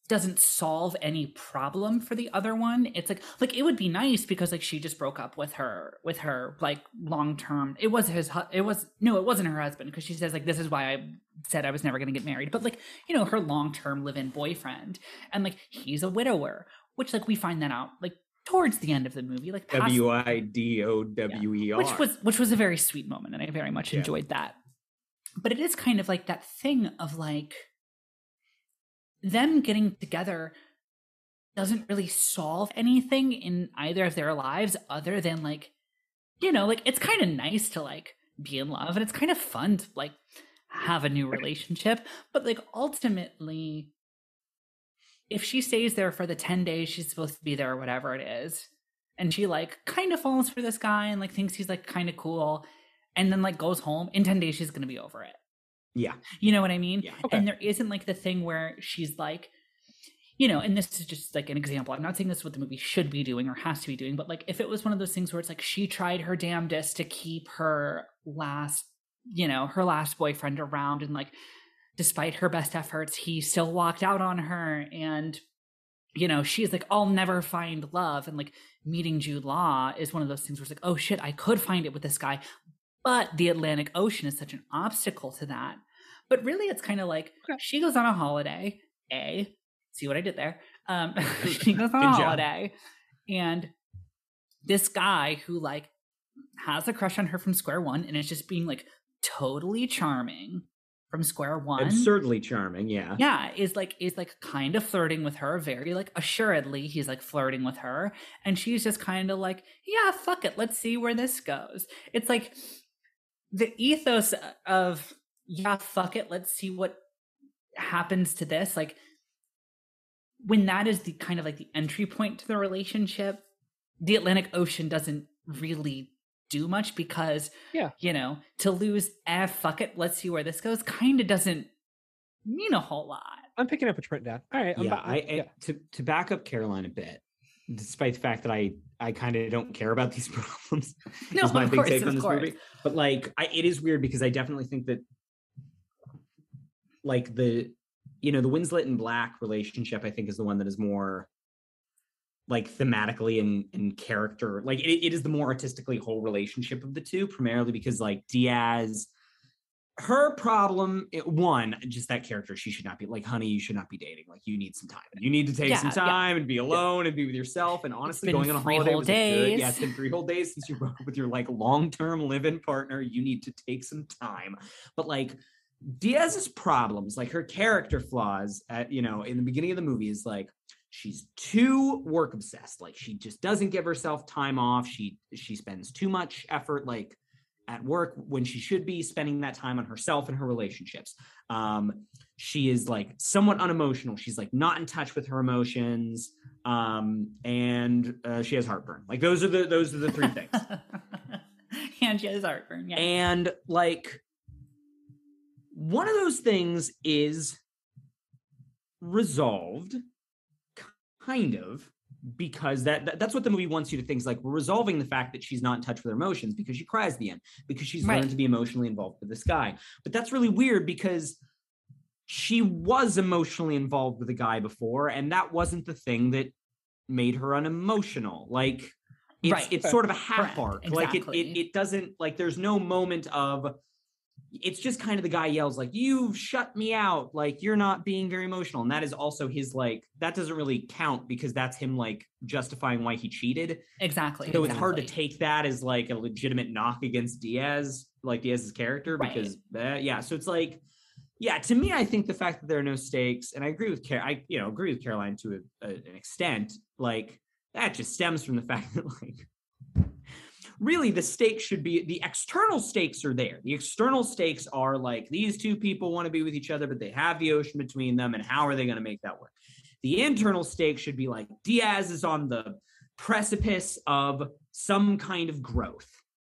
doesn't solve any problem for the other one it's like like it would be nice because like she just broke up with her with her like long term it was his it was no it wasn't her husband because she says like this is why i said i was never going to get married but like you know her long term live in boyfriend and like he's a widower which like we find that out like towards the end of the movie like W I D O W E R. which was which was a very sweet moment and i very much Yeah. enjoyed that but it is kind of like that thing of like them getting together doesn't really solve anything in either of their lives other than like you know like it's kind of nice to like be in love and it's kind of fun to like have a new relationship. But like ultimately if she stays there for the 10 days she's supposed to be there or whatever it is and she like kind of falls for this guy and like thinks he's like kind of cool and then like goes home in 10 days she's gonna be over it yeah. you know what i mean Yeah. Okay. and there isn't like the thing where she's like you know and this is just like an example i'm not saying this is what the movie should be doing or has to be doing but like if it was one of those things where it's like she tried her damnedest to keep her last you know her last boyfriend around and like despite her best efforts he still walked out on her and you know she's like i'll never find love and like meeting jude law is one of those things where it's like oh shit i could find it with this guy but the atlantic ocean is such an obstacle to that but really it's kind of like Okay. she goes on a holiday a see what i did there um (laughs) (laughs) she goes on Good a job. holiday and this guy who like has a crush on her from square one and is just being like totally charming from square one Absurdly charming. Yeah. yeah is like is like kind of flirting with her very like assuredly he's like flirting with her and she's just kind of like yeah fuck it let's see where this goes it's like the ethos of yeah fuck it let's see what happens to this like when that is the kind of like the entry point to the relationship the atlantic ocean doesn't really do much because Yeah. you know to lose ah fuck it let's see where this goes kind of doesn't mean a whole lot I'm picking up a you're putting down. All right. I'm yeah, ba- I, I to to back up Caroline a bit, despite the fact that I I kind of don't care about these (laughs) problems. no is my of big course take on of this course movie. But like, I, it is weird because I definitely think that, like the, you know, the Winslet and Black relationship, I think is the one that is more, like thematically and and character, like it, it is the more artistically whole relationship of the two, primarily because like Diaz. Her problem, it, one, just that character, she should not be like, honey, you should not be dating. Like, you need some time. You need to take some Yeah, yeah. time and be alone and be with yourself. And honestly, going on a holiday whole was a good, yeah, it's been three whole days since you broke up with your like long-term live-in partner. You need to take some time. But like Diaz's problems, like her character flaws at you know, in the beginning of the movie is like she's too work obsessed. Like she just doesn't give herself time off. She she spends too much effort like at work when she should be spending that time on herself and her relationships. Um, she is like somewhat unemotional. She's like not in touch with her emotions. Um, and uh, she has heartburn. Like those are the those are the three things. (laughs) and she has heartburn yeah And like one of those things is resolved kind of because that, that- that's what the movie wants you to think is like we're resolving the fact that she's not in touch with her emotions because she cries at the end because she's Right. learned to be emotionally involved with this guy but that's really weird because she was emotionally involved with a guy before and that wasn't the thing that made her unemotional like It's Right. it's sort of a half Correct. arc. Like it, it it doesn't like there's no moment of it's just kind of the guy yells like you've shut me out like you're not being very emotional and that is also his like that doesn't really count because that's him like justifying why he cheated exactly. so it's hard to take that as like a legitimate knock against Diaz, like Diaz's character, Right. because uh, yeah. So it's like, yeah, to me, I think the fact that there are no stakes, and I agree with Car- I you know agree with Caroline to a, a, an extent, like that just stems from the (laughs) fact that like really the stakes should be the external stakes are there. The external stakes are like these two people want to be with each other, but they have the ocean between them, and how are they going to make that work? The internal stakes should be like Diaz is on the precipice of some kind of growth.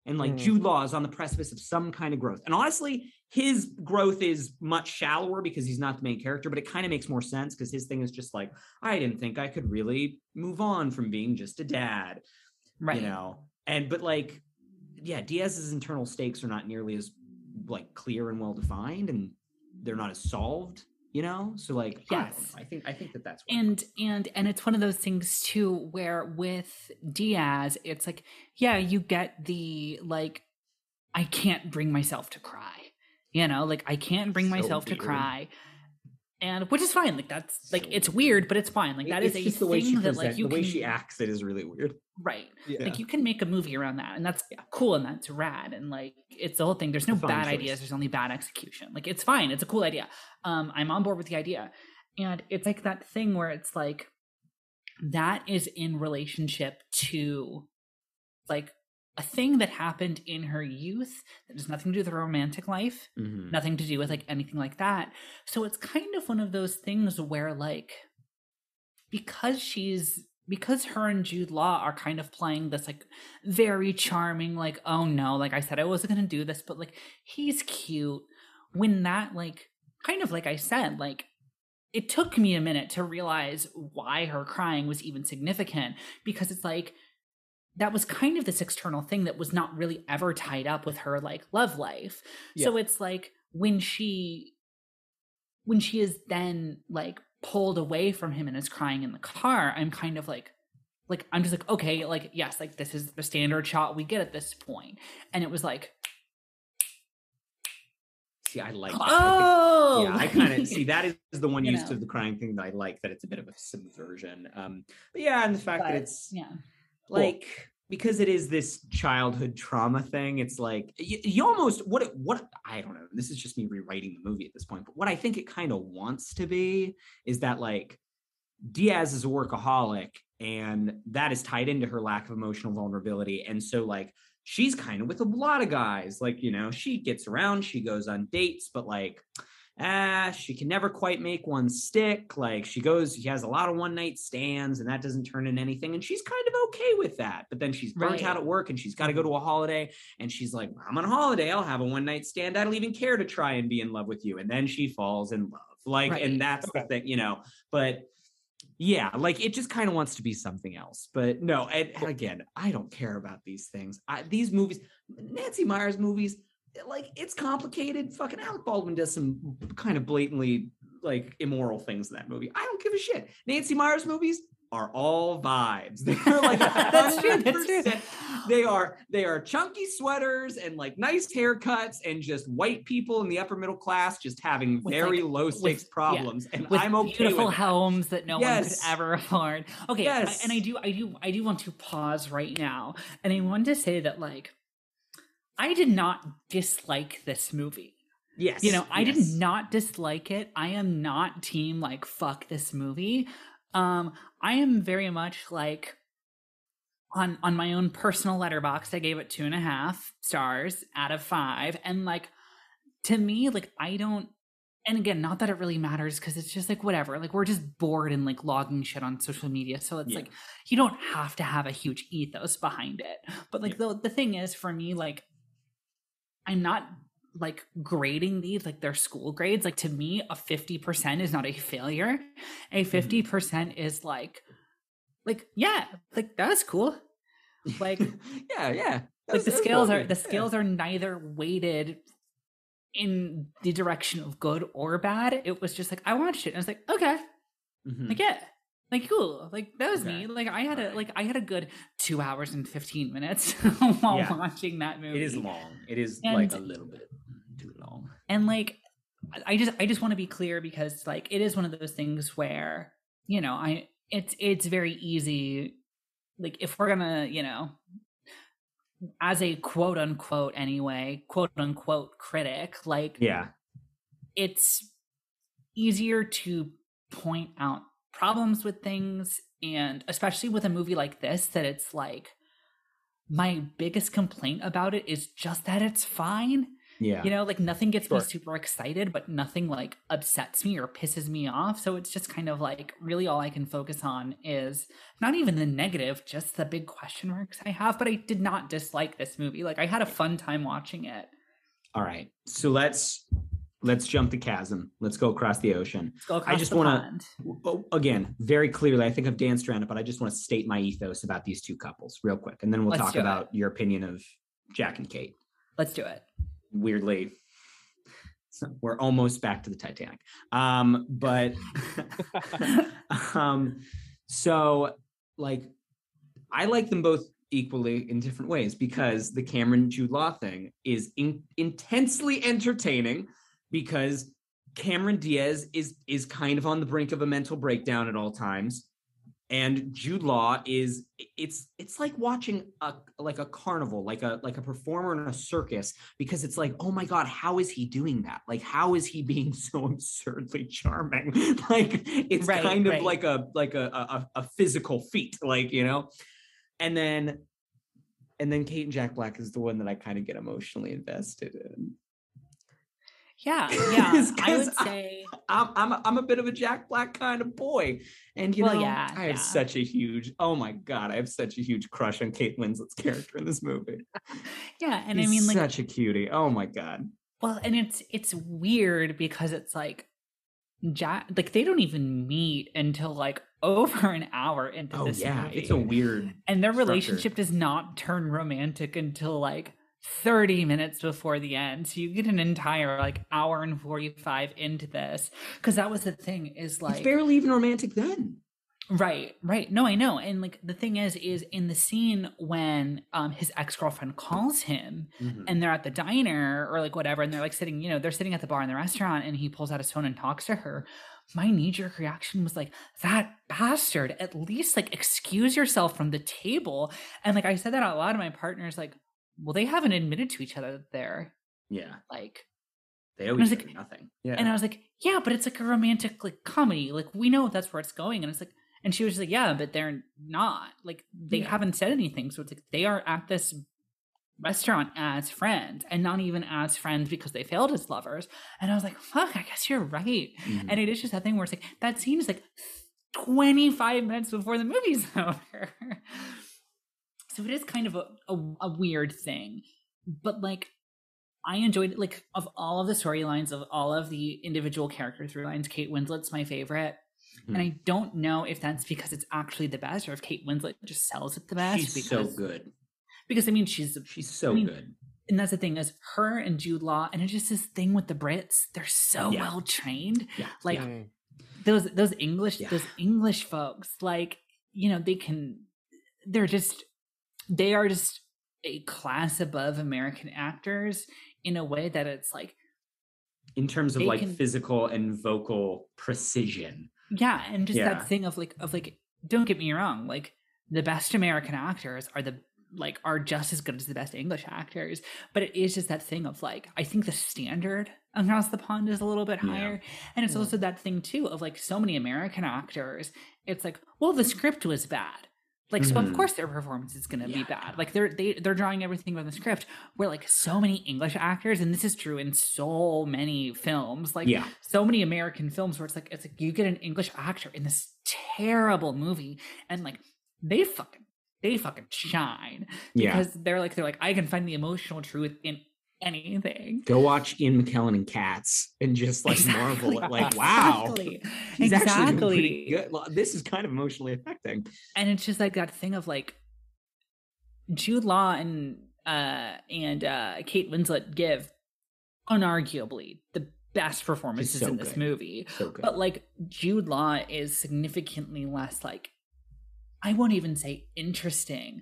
And like Mm. Jude Law is on the precipice of some kind of growth. And honestly, his growth is much shallower because he's not the main character, but it kind of makes more sense because his thing is just like, I didn't think I could really move on from being just a dad, right. you know? And but like, yeah, Diaz's internal stakes are not nearly as like clear and well defined, and they're not as solved, you know? So like, Yes. know. I think I think that that's what and and and it's one of those things too where with diaz it's like yeah you get the like i can't bring myself to cry you know like i can't bring So myself to cry and which is fine like that's like So it's weird but it's fine like that is a the way she thing that like you the way can she acts it is really weird. right Yeah. like you can make a movie around that and that's cool and that's rad and like it's the whole thing there's no bad choice. ideas there's only bad execution like it's fine it's a cool idea um i'm on board with the idea and it's like that thing where it's like that is in relationship to like a thing that happened in her youth that has nothing to do with her romantic life Mhm. nothing to do with like anything like that. So it's kind of one of those things where like because she's because her and Jude Law are kind of playing this like very charming like oh no like I said I wasn't going to do this but like he's cute when that like kind of like I said like it took me a minute to realize why her crying was even significant because it's like that was kind of this external thing that was not really ever tied up with her like love life. So it's like when she when she is then like pulled away from him and is crying in the car, I'm kind of like like I'm just like okay, like yes, like this is the standard shot we get at this point. And it was like See, I like that. I think- oh yeah, I kind of see (laughs) that is the one You use to the crying thing that I like that it's a bit of a subversion. Um, but yeah, and the fact that it's yeah. Like because it is this childhood trauma thing it's like you, you almost what it what i don't know this is just me rewriting the movie at this point but what i think it kind of wants to be is that like diaz is a workaholic and that is tied into her lack of emotional vulnerability and so like she's kind of with a lot of guys like you know she gets around she goes on dates but like ah, she can never quite make one stick. Like she goes, she has a lot of one night stands, and that doesn't turn into anything. And she's kind of okay with that. But then she's burnt Right. out at work, and she's got to go to a holiday. And she's like, "I'm on a holiday. I'll have a one night stand. I don't even care to try and be in love with you." And then she falls in love. Like, Right. and that's the thing, you know. But yeah, like it just kind of wants to be something else. But no, and again, I don't care about these things. I, these movies, Nancy Meyers movies, like it's complicated. Fucking Alec Baldwin does some kind of blatantly like immoral things in that movie. I don't give a shit. Nancy Meyers movies are all vibes. (laughs) They're like (laughs) That's true, that's true. They are they are chunky sweaters and like nice haircuts and just white people in the upper middle class just having With, very like- low stakes yeah, problems. And with I'm okay beautiful with that. homes that no one could ever afford. Okay, I- Yes. and I do, I do, I do want to pause right now, and I want to say that like, I did not dislike this movie. Yes. You know, I yes. did not dislike it. I am not team like fuck this movie. Um, I am very much like on on my own personal Letterboxd. I gave it two and a half stars out of five, and like to me, like I don't. And again, not that it really matters because it's just like whatever. Like we're just bored and like logging shit on social media, so it's Yeah. like you don't have to have a huge ethos behind it. But like the the thing is, for me, like I'm not like grading these like their school grades. Like to me a 50% is not a failure. A 50% is like like yeah like that's cool. Like (laughs) yeah, yeah. That like was- the scales are the Yeah. scales are neither weighted in the direction of good or bad. It was just like i watched it and i was like okay. Mhm. like yeah Like cool. Like that was Okay. me. Like I had a like I had a good two hours and fifteen minutes (laughs) while Yeah. watching that movie. It is long. It is And- like a little bit too long. and like I- i just i just want to be clear because like it is one of those things where you know i it's it's very easy like if we're gonna you know as a quote unquote anyway quote unquote critic like Yeah. it's easier to point out problems with things and especially with a movie like this that it's like my biggest complaint about it is just that it's fine Yeah. you know like nothing gets Sure. me super excited but nothing like upsets me or pisses me off so it's just kind of like really all i can focus on is not even the negative just the big question marks i have but i did not dislike this movie like i had a fun time watching it All right. So let's let's jump the chasm. Let's go across the ocean. Let's go across just wanna- Oh, again, very clearly, I think I've danced around it, but I just want to state my ethos about these two couples real quick, and then we'll Let's talk do it. about your opinion of Jack and Kate. let's do it Weirdly, so we're almost back to the Titanic. Um, but (laughs) um, so like, I like them both equally in different ways because the Cameron Jude Law thing is in- intensely entertaining because Cameron Diaz is is kind of on the brink of a mental breakdown at all times. And Jude Law is it's it's like watching a like a carnival, like a like a performer in a circus, because it's like, oh my God, how is he doing that? Like, how is he being (laughs) so absurdly charming? (laughs) like it's Right, kind of like a like a, a a physical feat, like you know. And then and then Kate and Jack Black is the one that I kind of get emotionally invested in. Yeah (laughs) yeah i would 'cause I- say I'm I'm a, I'm a bit of a Jack Black kind of boy, and you Well, know yeah, I have yeah. such a huge oh my god I have such a huge crush on Kate Winslet's character in this movie. (laughs) yeah and He's i mean like such a cutie. Oh my god. Well, and it's it's weird because it's like Jack like they don't even meet until like (laughs) over an hour into Oh this yeah, movie. it's a weird. and their structure. relationship does not turn romantic until like 30 minutes before the end. So you get an entire like hour and 45 into this cuz that was the thing is like it's barely even romantic then. Right, right. No, I know. And like the thing is, is in the scene when um his ex girlfriend calls him Mhm. and they're at the diner or like whatever, and they're like sitting, you know, they're sitting at the bar in the restaurant, and he pulls out his phone and talks to her. My knee jerk reaction was like, that bastard, at least like excuse yourself from the table. And like I said that out loud to my partners, like, well, they haven't admitted to each other that they're Yeah, like they owe I was each like- nothing. Yeah, and I was like, yeah, but it's like a romantic like comedy. Like we know that's where it's going. And it's like, and she was like, yeah, but they're not. Like they Yeah. haven't said anything. So it's like they are at this restaurant as friends and not even as friends because they failed as lovers. And I was like, fuck, I guess you're right. Mhm. And it is just that thing where it's like that scene is like 25 minutes before the movie's (laughs) over. So it is kind of a, a, a weird thing. But like I enjoyed it. Like of all of the storylines of all of the individual character through lines, Kate Winslet's my favorite. And Hmm. I don't know if that's because it's actually the best or if Kate Winslet just sells it the best. she's because, so good. Because I mean she's She's so I mean, good. and that's the thing is her and Jude Law, and it's just this thing with the Brits. They're so Yeah. well trained. Yeah, like, yeah. Mm. Those those English Yeah. those English folks, like you know, they can. They're just they are just a class above American actors in a way that it's like in terms of like can- physical and vocal precision. yeah, and just Yeah. that thing of like of like don't get me wrong, like the best American actors are the like are just as good as the best English actors, but it is just that thing of like I think the standard across the pond is a little bit Yeah. higher, and it's Yeah. also that thing too of like so many American actors. It's like well the script was bad. Like so, of Mhm. course their performance is going to be bad. Like they're they they're drawing everything from the script. Where like so many English actors, and this is true in so many films. Like yeah, so many American films where it's like it's like you get an English actor in this terrible movie and like they fucking they fucking shine yeah. because they're like they're like I can find the emotional truth in anything. Go watch Ian McKellen and Cats and just like marvel at like wow. exactly, He's actually pretty good. This is kind of emotionally affecting. And it's just like that thing of like Jude Law and uh and uh Kate Winslet give unarguably the best performances so in this good. movie. So. But like Jude Law is significantly less like I won't even say interesting.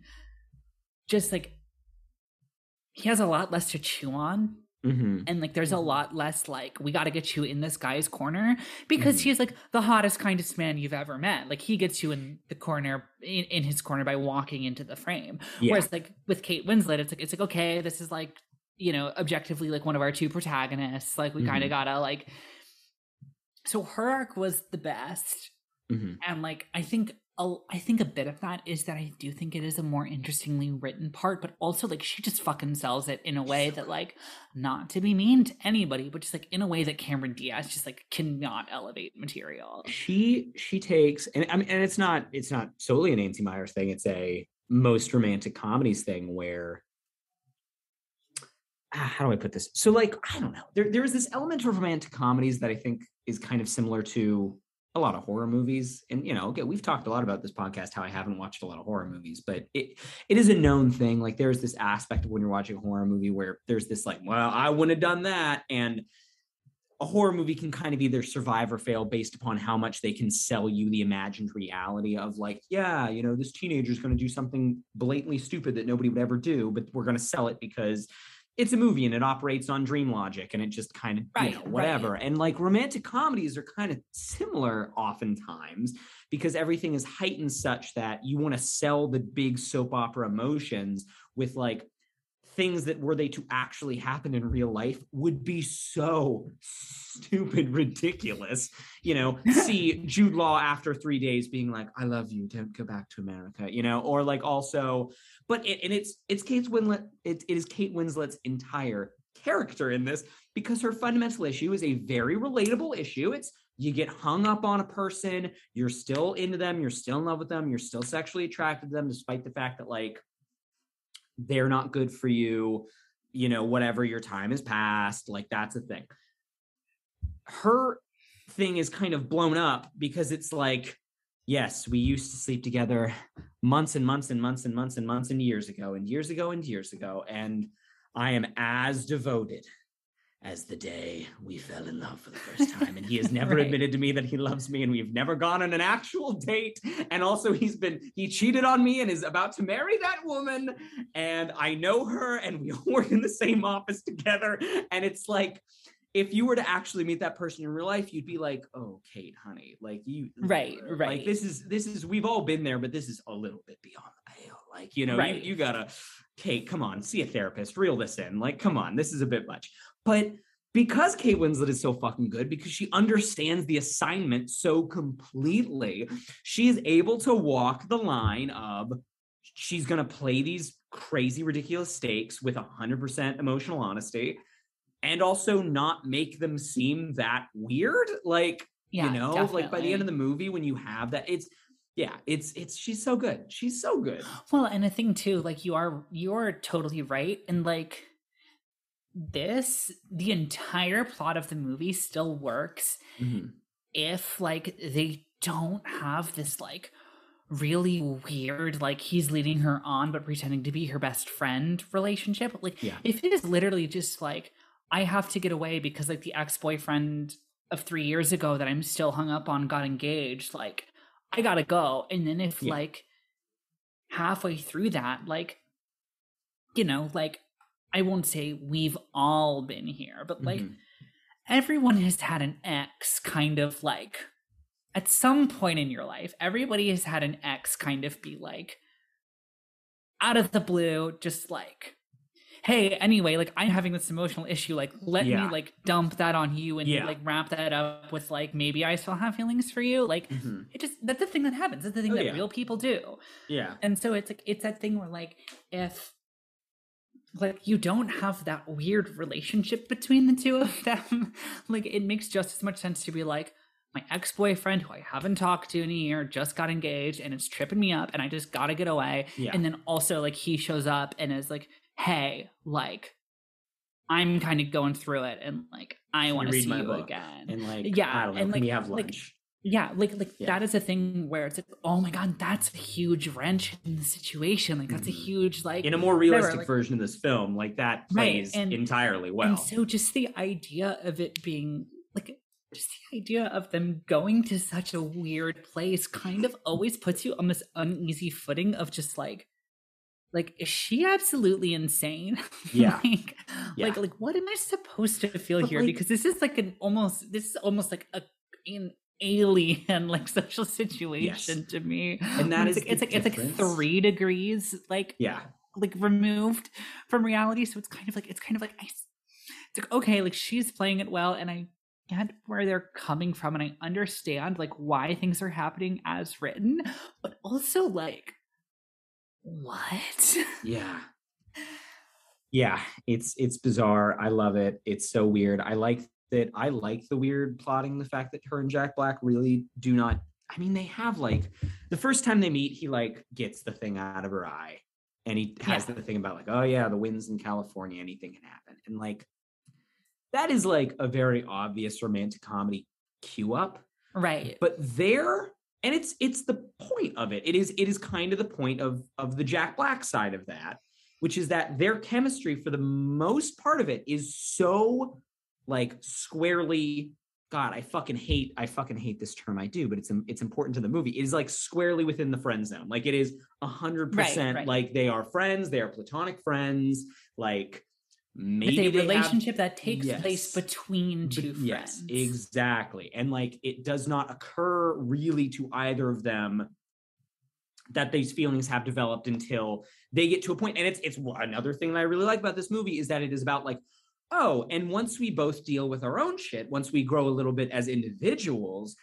Just like he has a lot less to chew on Mhm. and like there's a lot less like we got to get you in this guy's corner because Mhm. he's like the hottest kindest man you've ever met like he gets you in the corner in, in his corner by walking into the frame Yeah. whereas like with kate winslet it's like it's like okay this is like you know objectively like one of our two protagonists like we kind Mhm. of gotta like so her arc was the best Mhm. and like i think a, I think a bit of that is that I do think it is a more interestingly written part, but also like she just fucking sells it in a way that like not to be mean to anybody, but just like in a way that Cameron Diaz just like cannot elevate material. she she takes and I mean and it's not it's not solely a Nancy Meyers thing. It's a most romantic comedies thing where ah, how do I put this? So like I don't know. There there is this element of romantic comedies that I think is kind of similar to a lot of horror movies. And you know, okay, we've talked a lot about this podcast how I haven't watched a lot of horror movies, but it it is a known thing. Like there's this aspect of when you're watching a horror movie where there's this like, well, I wouldn't have done that and a horror movie can kind of either survive or fail based upon how much they can sell you the imagined reality of like yeah you know this teenager is going to do something blatantly stupid that nobody would ever do but we're going to sell it because it's a movie and it operates on dream logic and it just kind of Right, you know right. whatever and like romantic comedies are kind of similar oftentimes because everything is heightened such that you want to sell the big soap opera emotions with like things that were they to actually happen in real life would be so stupid ridiculous you know see (laughs) jude law after three days being like i love you don't go back to america you know or like also but it, and it's it's kate winslet it, it is kate winslet's entire character in this because her fundamental issue is a very relatable issue. It's you get hung up on a person you're still into them you're still in love with them you're still sexually attracted to them despite the fact that like they're not good for you you know whatever your time has passed like that's a thing. Her thing is kind of blown up because it's like yes we used to sleep together months and months and months and months and months and years ago and years ago and years ago and i am as devoted as the day we fell in love for the first time and he has (laughs) never Right. admitted to me that he loves me and we've never gone on an actual date and also he's been he cheated on me and is about to marry that woman and i know her and we (laughs) all work in the same office together and it's like if you were to actually meet that person in real life you'd be like oh kate honey like you Right, right. like this is this is we've all been there but this is a little bit beyond the pale like you know Right. you, you gotta kate come on see a therapist reel this in like come on this is a bit much but because Kate Winslet is so fucking good, because she understands the assignment so completely, she is able to walk the line of she's going to play these crazy, ridiculous stakes with 100% emotional honesty and also not make them seem that weird. Like, Yeah, you know, like by the end of the movie, when you have that, it's, yeah, it's, it's, she's so good. She's so good. Well, and the thing too, like you are you are totally right. And like this, the entire plot of the movie still works Mhm. if like they don't have this like really weird like he's leading her on but pretending to be her best friend relationship like Yeah. if it is literally just like i have to get away because like the ex-boyfriend of three years ago that i'm still hung up on got engaged like i gotta go and then if Yeah. like halfway through that like you know like i won't say we've all been here but like Mhm. everyone has had an ex kind of like at some point in your life everybody has had an ex kind of be like out of the blue just like hey anyway like i'm having this emotional issue like let Yeah. me like dump that on you and Yeah. like wrap that up with like maybe i still have feelings for you like Mhm. it just that's the thing that happens It's the thing Oh, that yeah. real people do yeah. and so it's like it's that thing where like if like you don't have that weird relationship between the two of them (laughs) like it makes just as much sense to be like my ex-boyfriend who i haven't talked to in a year just got engaged and it's tripping me up and i just gotta get away Yeah. and then also like he shows up and is like hey like i'm kind of going through it and like i want to see my you book? again And like, Yeah, I don't know, and, like- we have like, lunch? Yeah like like Yeah. that is a thing where it's like oh my god that's a huge wrench in the situation like that's a Mhm. huge like In a more whatever, realistic like- version of this film, like that Right, plays and- entirely well. and so just the idea of it being like just the idea of them going to such a weird place kind of always puts you on this uneasy footing of just like like is she absolutely insane (laughs) Yeah. like Yeah. like like what am i supposed to feel But, here like- because this is like an almost this is almost like a an alien like social situation to me And that it's is like it's like it's like three degrees like yeah. like removed from reality so it's kind of like it's kind of like I, it's like okay like she's playing it well and i get where they're coming from and i understand like why things are happening as written but also like what Yeah. (laughs) Yeah, it's it's bizarre. I love it. It's so weird. I like that I like the weird plotting, the fact that her and Jack Black really do not I mean, they have like the first time they meet, he like gets the thing out of her eye. And he has Yeah. the thing about like, oh yeah, the winds in California, anything can happen. And like that is like a very obvious romantic comedy cue up right but there and it's it's the point of it it is it is kind of the point of of the jack black side of that which is that their chemistry for the most part of it is so like squarely god i fucking hate i fucking hate this term i do but it's it's important to the movie it is like squarely within the friend zone like it is a hundred percent. like they are friends they are platonic friends like maybe it's a they have- relationship that takes place Yes. between but two yes, exactly. And like it does not occur really to either of them that these feelings have developed until they get to a point. And it's it's another thing that I really like about this movie is that it is about like, oh, and once we both deal with our own shit, once we grow a little bit as individuals,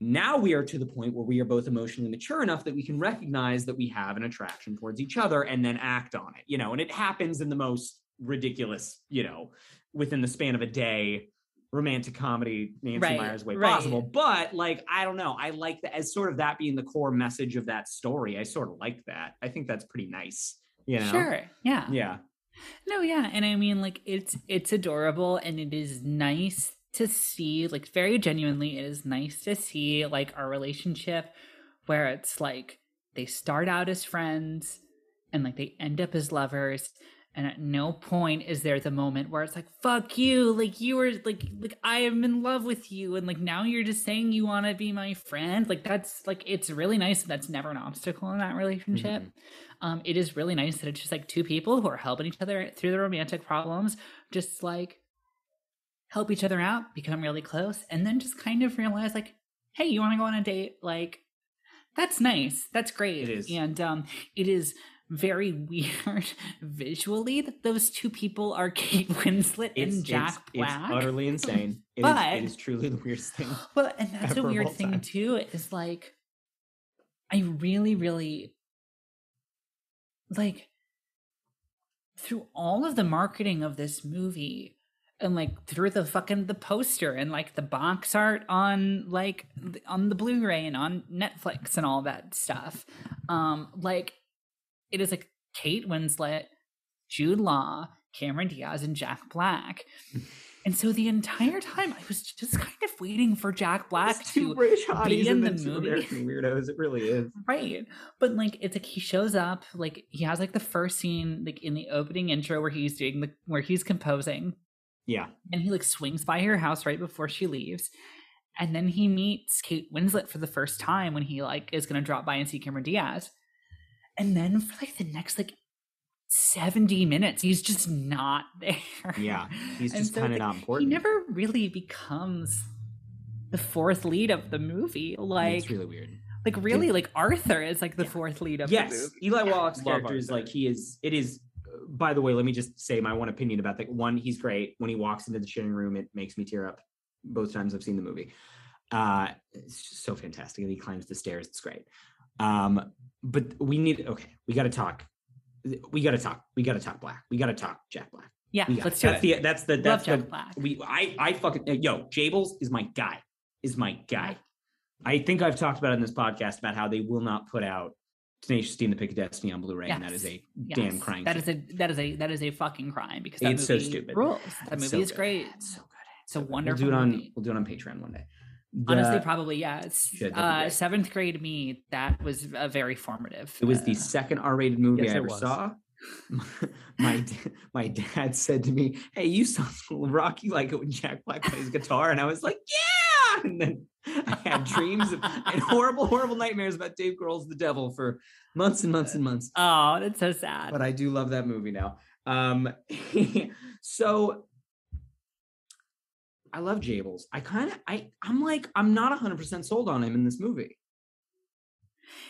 now we are to the point where we are both emotionally mature enough that we can recognize that we have an attraction towards each other and then act on it, you know, and it happens in the most ridiculous, you know, within the span of a day romantic comedy Nancy Right, Meyers way right. possible. But like, I don't know. I like that as sort of that being the core message of that story. I sort of like that. I think that's pretty nice. You know? sure yeah Yeah. No, yeah, and I mean like it's it's adorable and it is nice to see like very genuinely it is nice to see like our relationship where it's like they start out as friends and like they end up as lovers and at no point is there the moment where it's like fuck you like you were like like I am in love with you and like now you're just saying you want to be my friend like that's like it's really nice that's never an obstacle in that relationship Mhm. um, it is really nice that it's just like two people who are helping each other through the romantic problems, just like help each other out, become really close, and then just kind of realize like, hey, you want to go on a date? Like, that's nice. That's great. It is. and um, it is very weird (laughs) visually that those two people are Kate Winslet It's, and Jack it's, Black. it's utterly (laughs) insane. It is. But- it is truly the weirdest thing. (gasps) Well, and that's a weird thing time. too, is like I really, really like through all of the marketing of this movie and like through the fucking the poster and like the box art on like on the Blu-ray and on Netflix and all that stuff. Um like it is like Kate Winslet, Jude Law, Cameron Diaz, and Jack Black. (laughs) And so the entire time I was just kind of waiting for Jack Black to British hotties in the movie. American weirdos. It really is. right. But like it's like he shows up, like he has like the first scene like in the opening intro where he's doing the where he's composing Yeah. and he like swings by her house right before she leaves. And then he meets Kate Winslet for the first time when he like is gonna drop by and see Cameron Diaz. And then for like the next like 70 minutes, he's just not (laughs) there. Yeah. He's just so, kind of like, not He never really becomes the fourth lead of the movie. Like it's really weird. like really like Arthur is like the Yeah. fourth lead of the movie. Yes, movie. Eli Wallach's Love character is like he is. It is. By the way, let me just say my one opinion about that. One, he's great. When he walks into the shitting room, it makes me tear up. Both times I've seen the movie, uh, it's just so fantastic. And he climbs the stairs. It's great. Um, but we need. Okay, we got to talk. We got to talk. We got to talk Black. We got to talk Jack Black. Yeah, let's do that's it. The, that's the. Love the. Jack Black. We. I. I fucking. Yo, Jables is my guy. Is my guy. I think I've talked about in this podcast about how they will not put out Tenacious D and the Pick of Destiny on Blu-ray, and that is a Yes. damn crying. That is shame. a that is a that is a fucking crime because that It's so stupid. rules. That It's movie so is good. great. It's so good. It's a wonderful We'll do it on. movie. We'll do it on Patreon one day. Honestly, probably yes. Should, Uh, seventh grade me, that was a very formative. It was uh, the second R-rated movie Yes, I ever was. saw. (laughs) my my dad said to me, "Hey, you saw (laughs) Rocky like it when Jack Black plays guitar," and I was like, "Yeah!" And then I had dreams of, (laughs) and horrible, horrible nightmares about Dave Grohl's The Devil for months and months and months. Oh, that's so sad. But I do love that movie now. Um, so I love Jables. I kind of, I, I'm like, I'm not 100 percent sold on him in this movie.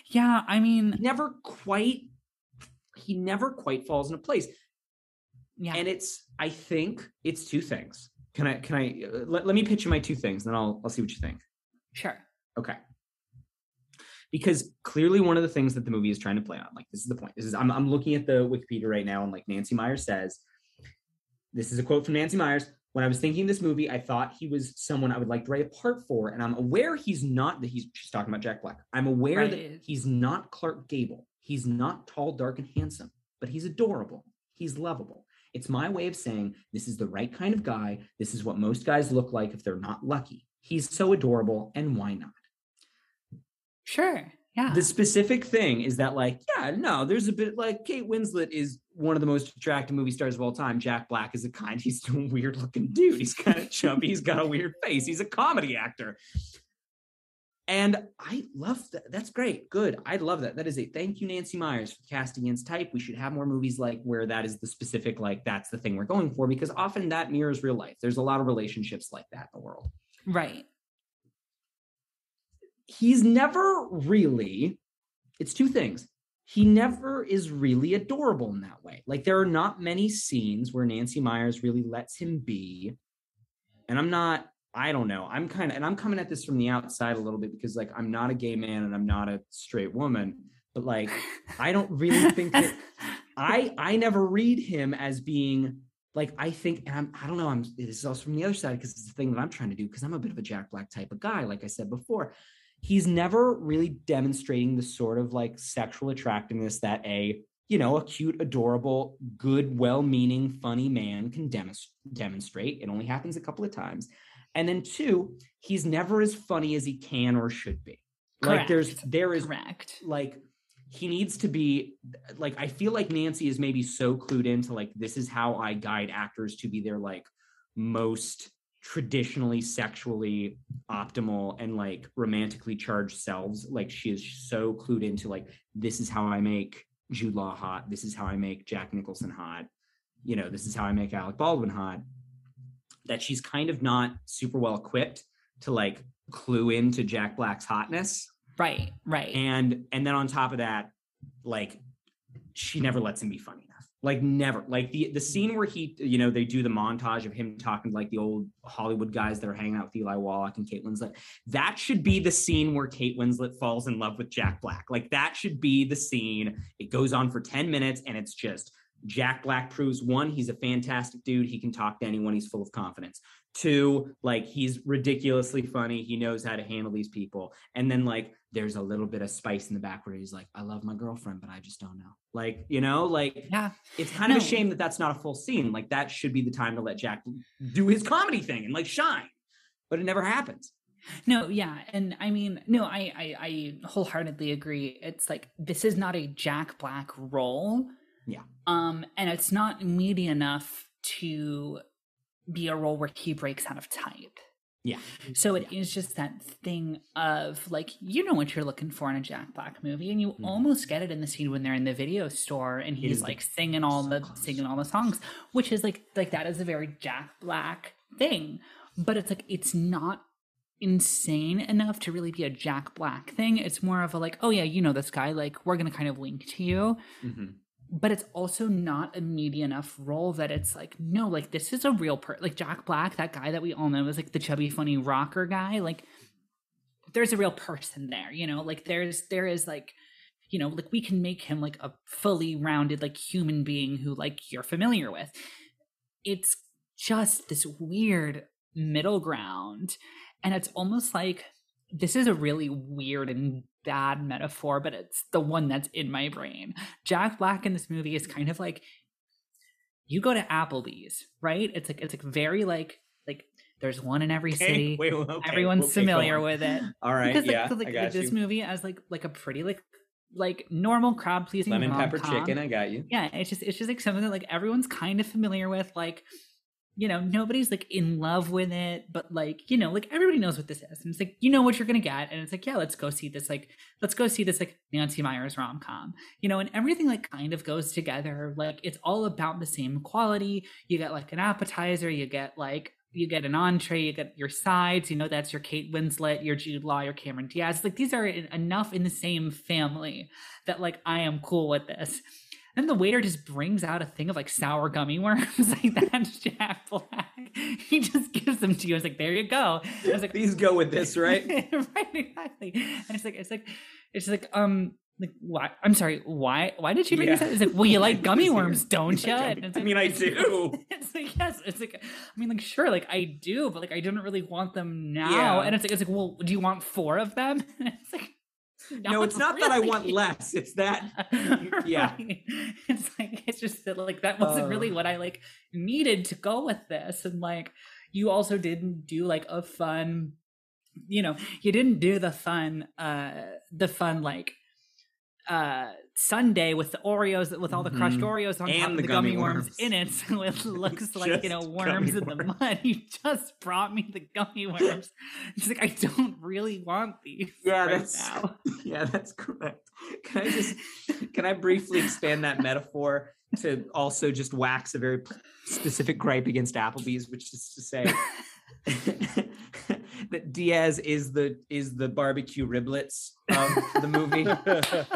yeah, I mean, Never quite. He never quite falls into place. yeah. and it's i think it's two things can i can i uh, let, let me pitch you my two things then i'll i'll see what you think sure. okay because clearly one of the things that the movie is trying to play on like this is the point this is i'm, I'm looking at the wikipedia right now and like nancy meyers says this is a quote from nancy meyers when i was thinking this movie i thought he was someone i would like to write a part for and i'm aware he's not that he's she's talking about jack black i'm aware that he's not clark gable he's not tall dark and handsome but he's adorable he's lovable it's my way of saying this is the right kind of guy. This is what most guys look like if they're not lucky. He's so adorable, and why not? Sure. Yeah. The specific thing is that, like, yeah, no, there's a bit like Kate Winslet is one of the most attractive movie stars of all time. Jack Black is a kind, he's a weird looking dude. He's kind of chubby. He's got a weird face. He's a comedy actor. And I love that. That's great. Good. I love that. That is a thank you, Nancy Meyers, for casting against type. We should have more movies like where that is the specific, like that's the thing we're going for, because often that mirrors real life. There's a lot of relationships like that in the world. right. He's never really, it's two things. He never is really adorable in that way. Like there are not many scenes where Nancy Meyers really lets him be. And I'm not, I don't know. I'm kind of, and I'm coming at this from the outside a little bit because like I'm not a gay man and I'm not a straight woman, but like I don't really (laughs) think that I I never read him as being like I think and I'm I don't know I'm this is also from the other side because it's the thing that I'm trying to do because I'm a bit of a Jack Black type of guy like I said before he's never really demonstrating the sort of like sexual attractiveness that a you know a cute adorable good well-meaning funny man can demonst- demonstrate. It only happens a couple of times. And then two he's never as funny as he can or should be. Like there's there is Correct. like he needs to be like i feel like nancy is maybe so clued into like this is how i guide actors to be their like most traditionally sexually optimal and like romantically charged selves. Like she is so clued into like this is how i make jude law hot. This is how i make jack nicholson hot. You know this is how i make alec baldwin hot. That she's kind of not super well equipped to like clue into jack black's hotness. Right. Right. and and then on top of that like she never lets him be funny like never. Like the the hmm. scene where he you know they do the montage of him talking to like the old hollywood guys that are hanging out with eli wallach and kate winslet that should be the scene where kate winslet falls in love with jack black. Like that should be the scene. It goes on for 10 minutes and it's just jack black proves one he's a fantastic dude. He can talk to anyone. He's full of confidence. Two like he's ridiculously funny. He knows how to handle these people. And then like there's a little bit of spice in the back where he's like i love my girlfriend but i just don't know like you know like yeah. it's kind of a shame that that's not a full scene like that should be the time to let jack do his comedy thing and like shine but it never happens No, yeah, and I mean, no, I, I, I wholeheartedly agree. It's like this is not a Jack Black role. Yeah. Um, and it's not meaty enough to be a role where he breaks out of type. Yeah So it is just that thing of like you know what you're looking for in a Jack Black movie, and you Mhm. almost get it in the scene when they're in the video store and he's like singing all the songs. singing all the songs, which is like like that is a very Jack Black thing, but it's like it's not insane enough to really be a Jack Black thing. It's more of a like, oh yeah, you know this guy, like we're gonna kind of link to you Mhm. But it's also not a meaty enough role that it's like no like this is a real person like jack black that guy that we all know is like the chubby funny rocker guy like there's a real person there you know? Like there's there is like you know like we can make him like a fully rounded like human being who like you're familiar with. It's just this weird middle ground and it's almost like this is a really weird and bad metaphor but it's the one that's in my brain Jack Black in this movie is kind of like you go to Applebee's, right? It's like it's like very like like There's one in every Okay, city. (laughs) wait, okay, Everyone's okay, familiar with it. (laughs) All right, because like, yeah, like, I got this you. movie as like like a pretty like like normal crowd pleasing Lemon pepper rom-com. chicken, I got you. yeah it's just it's just like something that like everyone's kind of familiar with like you know nobody's like in love with it but like you know like everybody knows what this is and it's like you know what you're gonna get and it's like yeah let's go see this like let's go see this like nancy meyers rom-com you know and everything like kind of goes together like it's all about the same quality you get like an appetizer you get like you get an entree, you get your sides, you know, that's your Kate Winslet, your Jude Law, your Cameron Diaz. Like these are en- enough in the same family that like I am cool with this. And the waiter just brings out a thing of like sour gummy worms, like that's Jack Black. He just gives them to you. It's like, there you go. I was like, Please go with this, right? right, exactly. And it's like, it's like, it's like, um, like why? I'm sorry. Why? Why did you bring this Yeah. out? It's like, well, you like gummy worms, don't you? like I mean, I do. It's like yes. It's like I mean, like sure, like I do, but like I didn't really want them now. Yeah. And it's like it's like, well, do you want four of them? And it's like. No, it's not that I want less. It's that (laughs) yeah. Right. It's like it's just that like that wasn't really Uh. what I like needed to go with this. And like you also didn't do like a fun you know, you didn't do the fun uh the fun like uh sundae with the Oreos with all the crushed Mhm. Oreos on top And of the the gummy, gummy worms. worms. in it. (laughs) So it (laughs) looks like, you know, worms gummy in the mud. (laughs) You just brought me the gummy worms. It's like I don't really want these. Yeah, right that's now. yeah, that's correct. Can I just can I briefly expand that metaphor to also just wax a very specific gripe against Applebee's, which is to say that Diaz is the is the barbecue riblets of the movie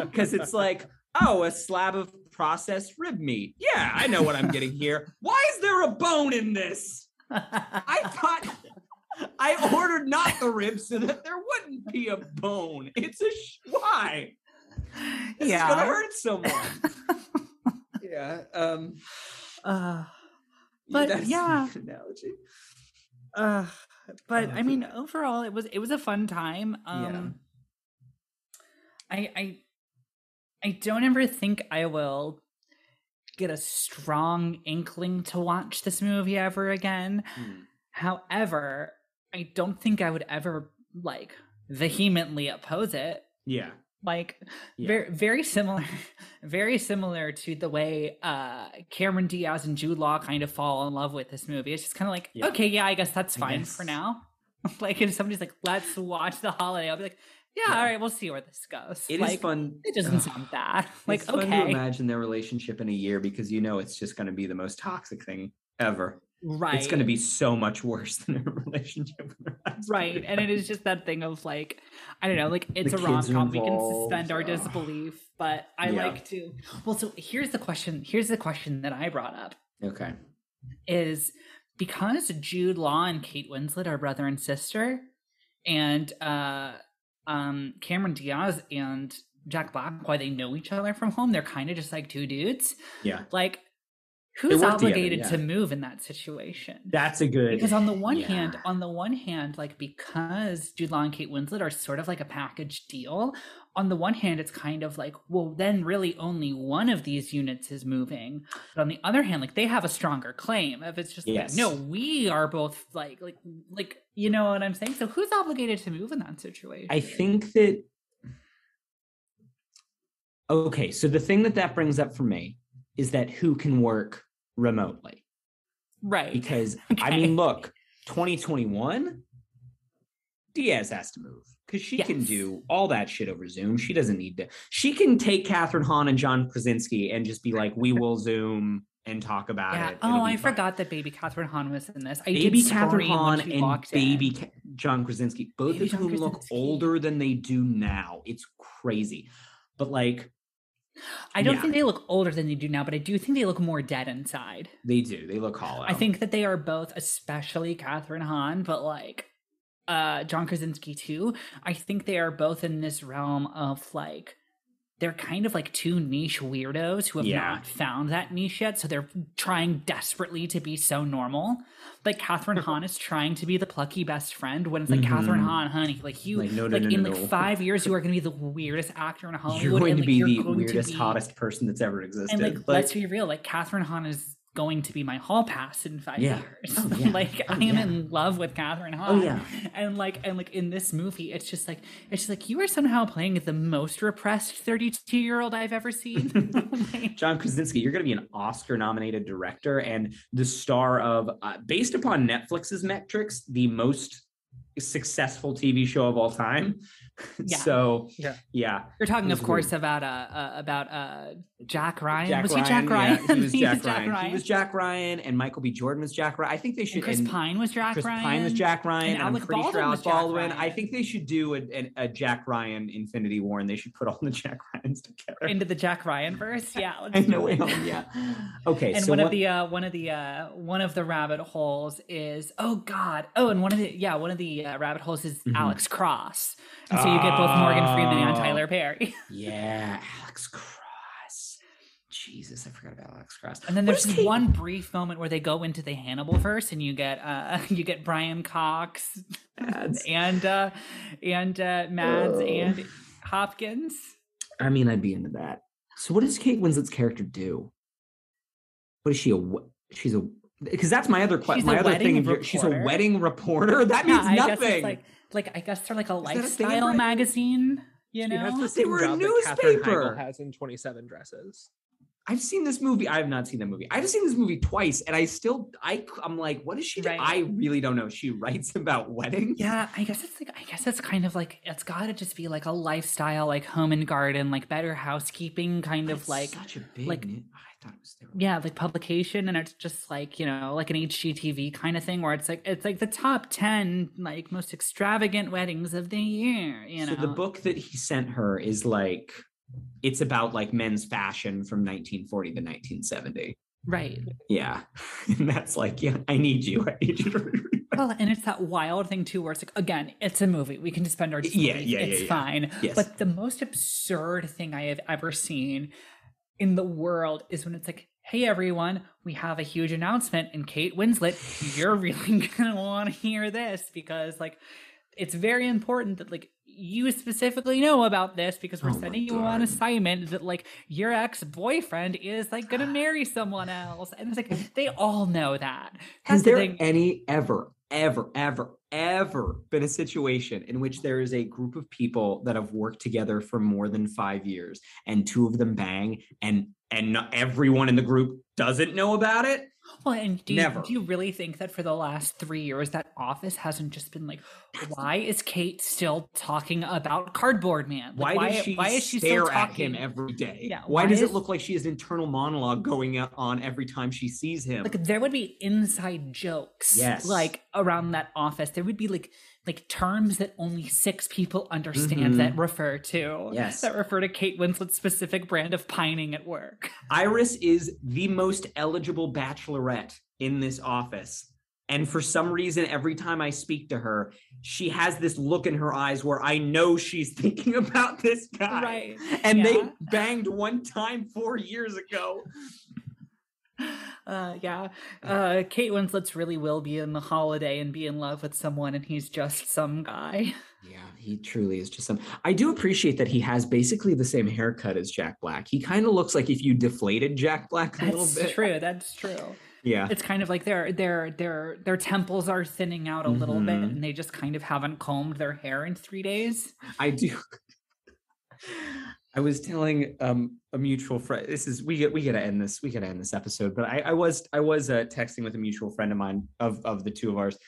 because it's like oh a slab of processed rib meat. Yeah, I know what I'm getting here. (laughs) Why is there a bone in this? I thought I ordered not the ribs so that there wouldn't be a bone. It's a sh- why? This is gonna hurt someone. (laughs) yeah. Um. (sighs) Uh, But, that's a yeah. good Analogy. uh, but Oh, I mean, God. overall, it was it was a fun time. Um, Yeah. I I I don't ever think I will get a strong inkling to watch this movie ever again. Hmm. However, I don't think I would ever like vehemently oppose it. Yeah. Like Yeah. very very similar (laughs) very similar to the way uh Cameron Diaz and Jude Law kind of fall in love with this movie. It's just kind of like, Yeah. okay, yeah, I guess that's fine for now. (laughs) like if somebody's like, let's watch the holiday, I'll be like, yeah, Yeah. all right, we'll see where this goes. It is like, fun. It doesn't (sighs) sound bad. Like, it's fun to okay, imagine their relationship in a year because you know it's just going to be the most toxic thing ever. right. It's going to be so much worse (laughs) than a relationship right and it is just that thing of like i don't know like it's The a are rom-com we can suspend our disbelief but i Yeah. like to well so here's the question here's the question that i brought up Okay. is because jude law and kate winslet are brother and sister and uh um cameron diaz and jack black why they know each other from home they're kind of just like two dudes Yeah. like who's work together, obligated yeah. to move in that situation That's a good. because on the one yeah. hand on the one hand like because jude law and kate winslet are sort of like a package deal on the one hand it's kind of like well then really only one of these units is moving but on the other hand like they have a stronger claim if it's just Yes. like no we are both like like like you know what i'm saying so who's obligated to move in that situation I think that. Okay, so the thing that that brings up for me is that who can work remotely? right Because I (laughs) mean, look, 2021, Diaz has to move because she can do all that shit over Zoom. She doesn't need to. She can take Kathryn Hahn and John Krasinski and just be like, "We will Zoom and talk about yeah it." It'll oh i fine." forgot that baby kathryn hahn was in this i Baby Kathryn Hahn and baby. Ca- John Krasinski, both Baby of John whom look older than they do now. It's crazy, but like I don't Yeah. think they look older than they do now, but I do think they look more dead inside. they do. They look hollow. I think that they are both, especially Kathryn Hahn, but like uh John Krasinski too. I think they are both in this realm of like they're kind of like two niche weirdos who have Yeah. not found that niche yet, so they're trying desperately to be so normal. Like Kathryn (laughs) Hahn is trying to be the plucky best friend when it's like Kathryn Mhm. Hahn, honey, like you Like, no, no, like no, in like five years you are gonna be the weirdest actor in Hollywood. you're going and, to be the weirdest, be- hottest person that's ever existed. and like, Like, let's be real, like Kathryn Hahn is going to be my hall pass in five Yeah. years. Oh, (laughs) yeah. like Oh, I am yeah. in love with Kathryn Hahn. Oh, yeah. And like and like in this movie, it's just like it's just like you are somehow playing the most repressed 32 year old I've ever seen. (laughs) (laughs) Like, John Krasinski, you're going to be an Oscar nominated director and the star of, uh, based upon Netflix's metrics, the most successful TV show of all time. (laughs) Yeah. so, Yeah. yeah. You're talking, of course, weird. about uh, uh about uh Jack Ryan. Jack (laughs) was Ryan, he Jack yeah, Ryan? he was Jack, Ryan. He was Jack Ryan, and Michael B. Jordan was Jack Ryan. I think they should. And Chris and Pine was Jack Chris Ryan. Pine was Jack Ryan. and And, I'm pretty sure Baldwin Alec Baldwin. I think they should do a, a, a Jack Ryan Infinity War, and they should put all the (laughs) Jack Ryans together. into the Jack Ryan verse. Yeah, let's no way home. Yeah. Okay. and so one what- of the uh, one of the uh, one of the rabbit holes is oh god oh and one of the yeah one of the uh, rabbit holes is Mhm. Alex Cross and so you get both Morgan Freeman and Oh. Tyler Perry (laughs) Yeah, Alex Cross. Jesus, I forgot about Alex Cross. and then there's one brief moment where they go into the Hannibal verse and you get uh (laughs) you get Brian Cox Mads. (laughs) and uh and uh Mads Oh. and Hopkins I mean, I'd be into that. So, what does Kate Winslet's character do? What is she? A she's a because that's my other question. My other thing. She's a wedding reporter. That Yeah, means guess nothing. like like I guess they're like a that a lifestyle magazine you know has the They were a job that Katherine newspaper. Has in 27 dresses. I've seen this movie. I have not seen that movie. I've seen this movie twice, and I still, I, I'm like, what is she? do? Right. I really don't know. She writes (laughs) about weddings. Yeah, I guess it's like I guess it's kind of like it's got to just be like a lifestyle, like home and garden, like better housekeeping, kind of like such a big. like- ni- I thought it was. They were yeah, like publication, and it's just like you know, like an HGTV kind of thing, where it's like it's like the top ten like most extravagant weddings of the year. You know, So the book that he sent her is like, it's about like men's fashion from 1940 to 1970. right? Yeah, (laughs) and that's like, yeah, I need you. I need you to Well, and it's that wild thing too, where it's like again, it's a movie. We can just spend our Yeah, yeah, yeah, it's yeah. fine. Yes. But the most absurd thing I have ever seen in the world is when it's like, "Hey everyone, we have a huge announcement," and Kate Winslet, you're (laughs) really gonna want to hear this because like, it's very important that like you specifically know about this because we're Oh sending you on assignment that like your ex-boyfriend is like gonna (gasps) marry someone else and it's like they all know that Has the there thing. any ever, ever, ever, ever been a situation in which there is a group of people that have worked together for more than five years and two of them bang and and everyone in the group doesn't know about it? Well, and do you, do you really think that for the last three years, that office hasn't just been like, why is Kate still talking about Cardboard Man? Why, Like, does she why is she stare still at him every day? Yeah, Why, why does is- it look like she has an internal monologue going on every time she sees him? Like there would be inside jokes, Yes. like around that office. There would be like like terms that only six people understand that refer to, Mm-hmm. Yes. that refer to Kate Winslet's specific brand of pining at work. (laughs) Iris is the most eligible bachelorette in this office. And for some reason, every time I speak to her, she has this look in her eyes where I know she's (laughs) thinking about this guy. Right. And they banged one time four years ago. (laughs) Uh, yeah. Uh, Kate Winslet's really will be in the holiday and be in love with someone, and he's just some guy. Yeah, he truly is just some. I do appreciate that he has basically the same haircut as Jack Black. He kind of looks like if you deflated Jack Black a little That's bit. true. That's true. Yeah. It's kind of like their their their their temples are thinning out a little bit, Mhm. and they just kind of haven't combed their hair in three days. I do. (laughs) I was telling um, a mutual friend. This is we get we gotta end this. We gotta end this episode. But I, I was I was uh, texting with a mutual friend of mine of of the two of ours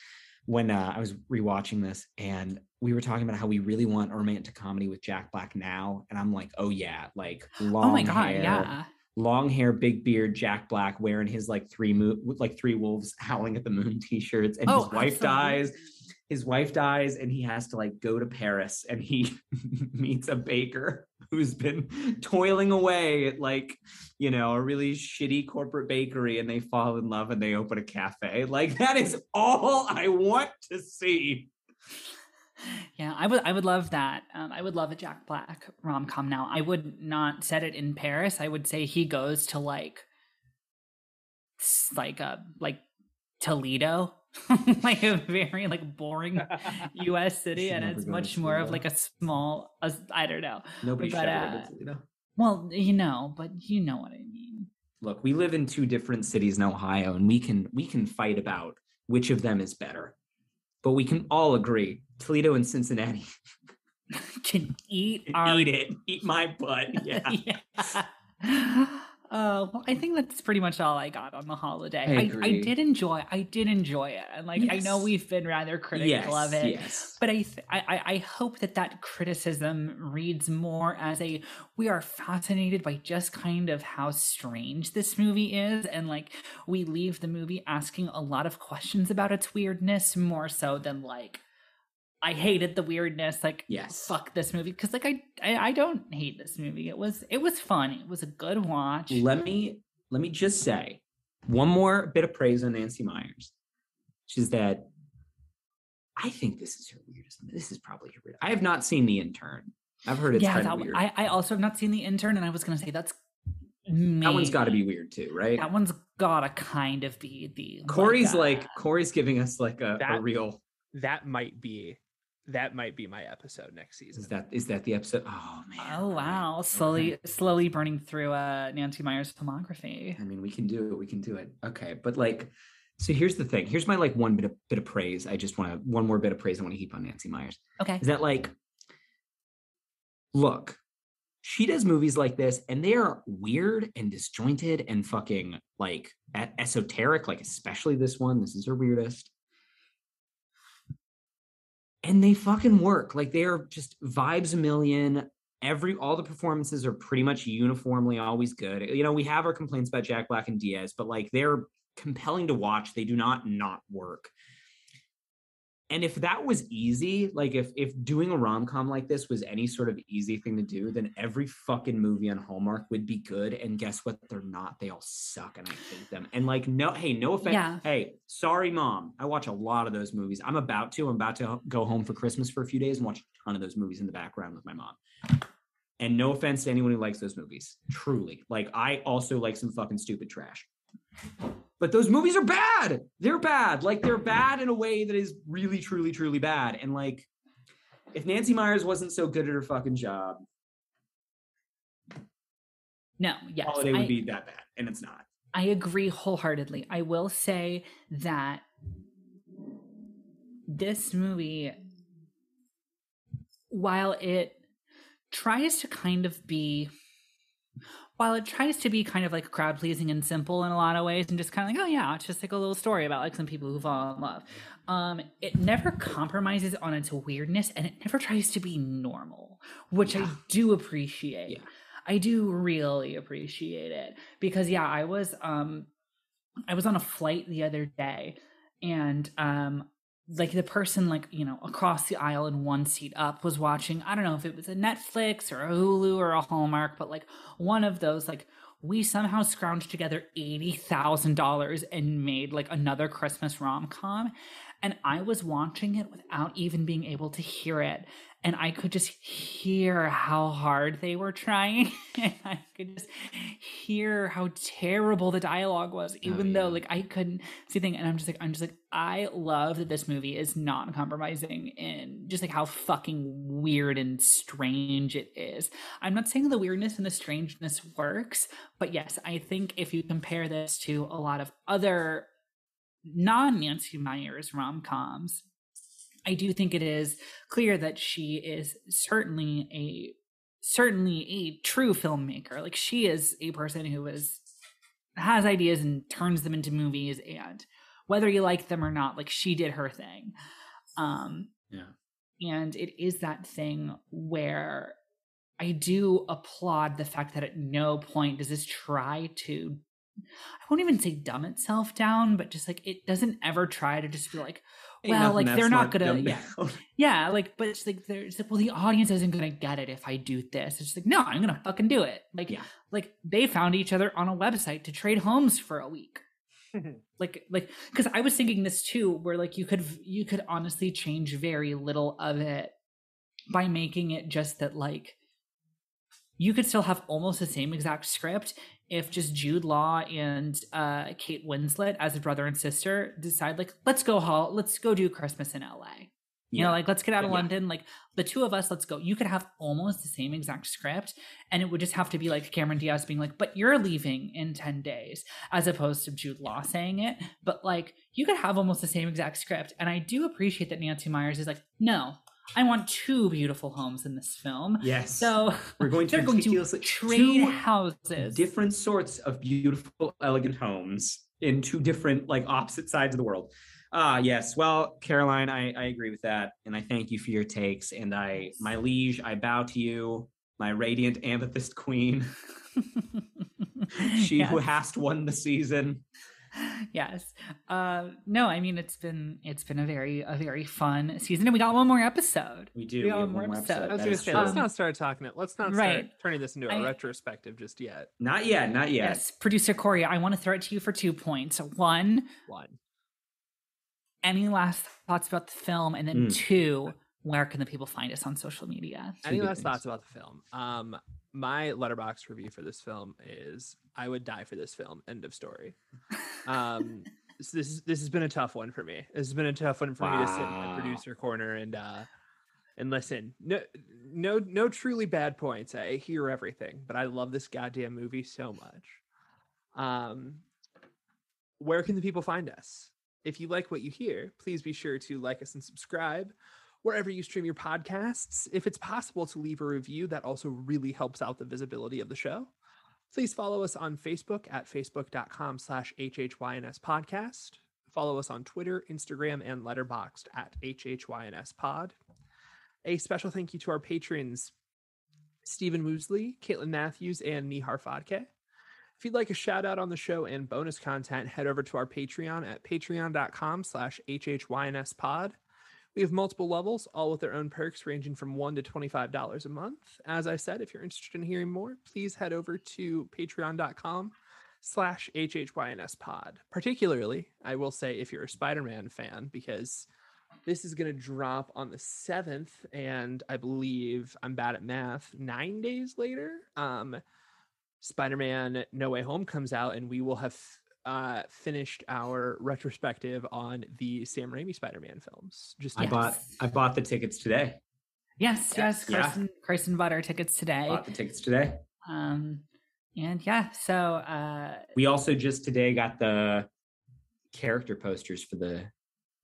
when uh, I was rewatching this, and we were talking about how we really want a romantic comedy with Jack Black now. And I'm like, oh yeah, like long (gasps) oh my god, hair, yeah. long hair, big beard, Jack Black wearing his like three mo- like three wolves (laughs) howling at the moon t-shirts, and Oh, his wife absolutely. dies. His wife dies, and he has to like go to Paris, and he (laughs) meets a baker who's been toiling away at like you know a really shitty corporate bakery, and they fall in love, and they open a cafe. Like that is all I want to see. Yeah, I would I would love that. Um, I would love a Jack Black rom com now. I would not set it in Paris. I would say he goes to like like a like Toledo. (laughs) like a very like boring (laughs) US city and it's much more of like a small a, I don't know. Nobody should But, ever uh, go to Toledo. Well, you know, but you know what I mean. look, we live in two different cities in Ohio, and we can we can fight about which of them is better. But we can all agree Toledo and Cincinnati (laughs) Can eat can our eat it, eat my butt. Yeah. yeah. Uh, well, I think that's pretty much all I got on the holiday. I I, I, did enjoy. I did enjoy it, and like I know we've been rather critical of it, Yes. but I, th- I I I hope that that criticism reads more as a we are fascinated by just kind of how strange this movie is, and like we leave the movie asking a lot of questions about its weirdness more so than like. I hated the weirdness. Like, Yes. fuck this movie because, like, I, I I don't hate this movie. It was it was fun. It was a good watch. Let me let me just say one more bit of praise on Nancy Meyers, which is that I think this is her weirdest. This is probably her weirdest. I have not seen the intern. I've heard it's yeah, kind that, of weird. I I also have not seen the intern, and I was gonna say that's that one's got to be weird too, right? That one's gotta kind of be the Corey's uh, like Corey's giving us like a, a real. That might be that might be my episode next season. Is that is that the episode? Oh man. Oh wow, slowly Okay. slowly burning through uh Nancy Meyers filmography. I mean, we can do it. We can do it. Okay, but like, so here's the thing. Here's my like one bit of bit of praise. I just want to one more bit of praise. I want to heap on Nancy Meyers. Okay. Is that like, look, she does movies like this, and they are weird and disjointed and fucking like esoteric. Like especially this one. This is her weirdest. And they fucking work. Like they are just vibes a million. Every all the performances are pretty much uniformly always good. You know, we have our complaints about Jack Black and Diaz, but like they're compelling to watch. They do not not work. And if that was easy, like if if doing a rom com like this was any sort of easy thing to do, then every fucking movie on Hallmark would be good. And guess what? They're not. They all suck, and I hate them. And like, no, hey, no offense. Yeah. Hey, sorry, mom. I watch a lot of those movies. I'm about to. I'm about to go home for Christmas for a few days and watch a ton of those movies in the background with my mom. And no offense to anyone who likes those movies. Truly, like I also like some fucking stupid trash. But those movies are bad. They're bad. Like they're bad in a way that is really, truly, truly bad. And like, if Nancy Meyers wasn't so good at her fucking job, No, yes. holiday would I- be that bad, and it's not. I agree wholeheartedly. I will say that this movie, while it tries to kind of be, while it tries to be kind of like crowd pleasing and simple in a lot of ways, and just kind of like, oh yeah, it's just like a little story about like some people who fall in love. Um, it never compromises on its weirdness, and it never tries to be normal, which I do appreciate. Yeah. I do really appreciate it because yeah, I was um I was on a flight the other day and um like the person like you know across the aisle in one seat up was watching I don't know if it was a Netflix or a Hulu or a Hallmark but like one of those like we somehow scrounged together $80,000 and made like another Christmas rom-com and I was watching it without even being able to hear it and I could just hear how hard they were trying (laughs) and I could just hear how terrible the dialogue was oh, even yeah. though like I couldn't see thing and I'm just like I'm just like I love that this movie is not compromising in just like how fucking weird and strange it is. I'm not saying the weirdness and the strangeness works, but yes, I think if you compare this to a lot of other non Nancy Meyers rom coms, I do think it is clear that she is certainly a certainly a true filmmaker. Like she is a person who is has ideas and turns them into movies and whether you like them or not, like she did her thing. Um Yeah. and it is that thing where I do applaud the fact that at no point does this try to I won't even say dumb itself down, but just like it doesn't ever try to just be like, well, like they're not gonna yeah, down. (laughs) yeah, like but it's like there's like, well, the audience isn't gonna get it if I do this. It's just like, no, I'm gonna fucking do it. Like Yeah. like they found each other on a website to trade homes for a week mm-hmm. like like because i was thinking this too where like you could you could honestly change very little of it by making it just that like you could still have almost the same exact script if just jude law and uh kate winslet as a brother and sister decide like let's go haul let's go do christmas in la You know, like let's get out of Yeah. London. Like the two of us, let's go. You could have almost the same exact script, and it would just have to be like Cameron Diaz being like, "But you're leaving in ten days," as opposed to Jude Law saying it. But like, you could have almost the same exact script, and I do appreciate that Nancy Meyers is like, "No, I want two beautiful homes in this film." Yes. So (laughs) we're going (laughs) to going to trade two houses. different sorts of beautiful, elegant homes in two different, like opposite sides of the world. Ah, yes. Well, Caroline, I, I agree with that, and I thank you for your takes. And I, my liege, I bow to you, my radiant amethyst queen, (laughs) she who Yes. hast won the season. (laughs) yes uh no i mean it's been it's been a very a very fun season and we got one more episode We do. We We got have one one more more episode. I was gonna say, true. let's Um, not start talking it. Let's not right. start turning this into a I- retrospective just yet. Not yet. Not yet. yes producer corey i want to throw it to you for two points one One. any last thoughts about the film and then Mm. two where can the people find us on social media Any last things. thoughts about the film? Um, my Letterboxd review for this film is I would die for this film. End of story. Um, (laughs) so this this has been a tough one for me. This has been a tough one for me to sit in Wow. the producer corner and uh and listen. No no no truly bad points. I hear everything, but I love this goddamn movie so much. Um where can the people find us? If you like what you hear, please be sure to like us and subscribe wherever you stream your podcasts. If it's possible to leave a review, that also really helps out the visibility of the show. Please follow us on Facebook at facebook.com slash HHYNS podcast. Follow us on Twitter, Instagram, and Letterboxd at HHYNS pod. A special thank you to our patrons, Stephen Woosley, Caitlin Matthews, and Neehar Phadke. If you'd like a shout out on the show and bonus content, head over to our Patreon at patreon.com slash HHYNS pod. We have multiple levels, all with their own perks ranging from $1 to $25 a month. As I said, if you're interested in hearing more, please head over to patreon.com slash HHYNS pod. Particularly, I will say if you're a Spider-Man fan, because this is going to drop on the 7th, and I believe I'm bad at math, nine days later, um, Spider-Man No Way Home comes out, and we will have uh, finished our retrospective on the Sam Raimi Spider-Man films. Just I Yes. bought. I bought the tickets today. yes yes Yeah. carson carson bought our tickets today Bought the tickets today. um and yeah so uh We also just today got the character posters for the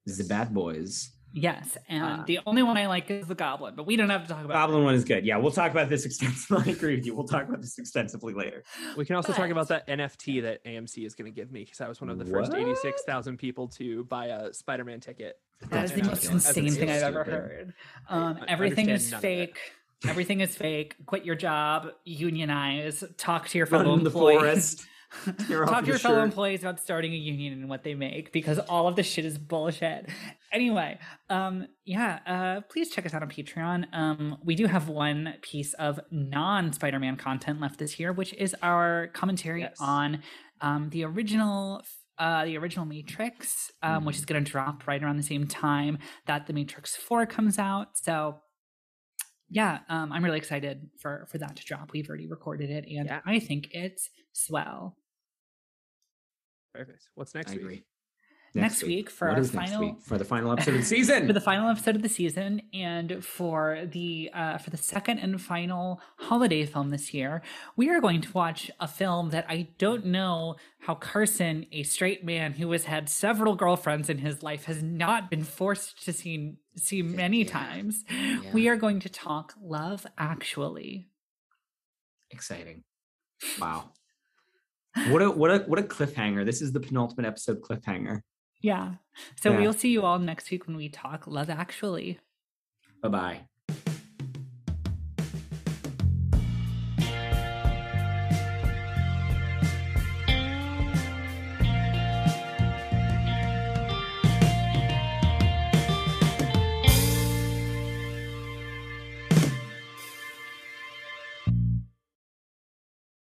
the Bad Boys. Yes and Ah. the only one i like is the goblin but we don't have to talk about Goblin one is good. Yeah, we'll talk about this extensively. (laughs) I agree with you. We'll talk about this extensively later. We can also talk about But- that NFT that AMC is going to give me because I was one of the first 86,000 people to buy a Spider-Man ticket. That is the That's most insane thing I've ever stupid. heard. Um, everything is understand none of it. fake. Everything is fake. Quit your job. Unionize. Talk to your fellow in employees. (laughs) (laughs) Talk to your fellow employees about starting a union and what they make because all of this shit is bullshit. (laughs) Anyway, um, yeah, uh, please check us out on Patreon. Um, we do have one piece of non-Spider-Man content left this year, which is our commentary Yes. on um, the original uh, the original Matrix, um, which Mhm. is going to drop right around the same time that the Matrix Four comes out. So, yeah, um, I'm really excited for for that to drop. We've already recorded it, and Yeah. I think it's swell. Perfect. What's next I week? agree. Next week for What our final- week? for the final episode of the (laughs) season. for the final episode of the season and for the uh, for the second and final holiday film this year we are going to watch a film that i don't know how carson a straight man who has had several girlfriends in his life has not been forced to see see many Yeah. times we are going to talk love actually Exciting. Wow. What a what a what a cliffhanger. This is the penultimate episode cliffhanger. yeah so Yeah. we'll see you all next week when we talk love actually Bye bye.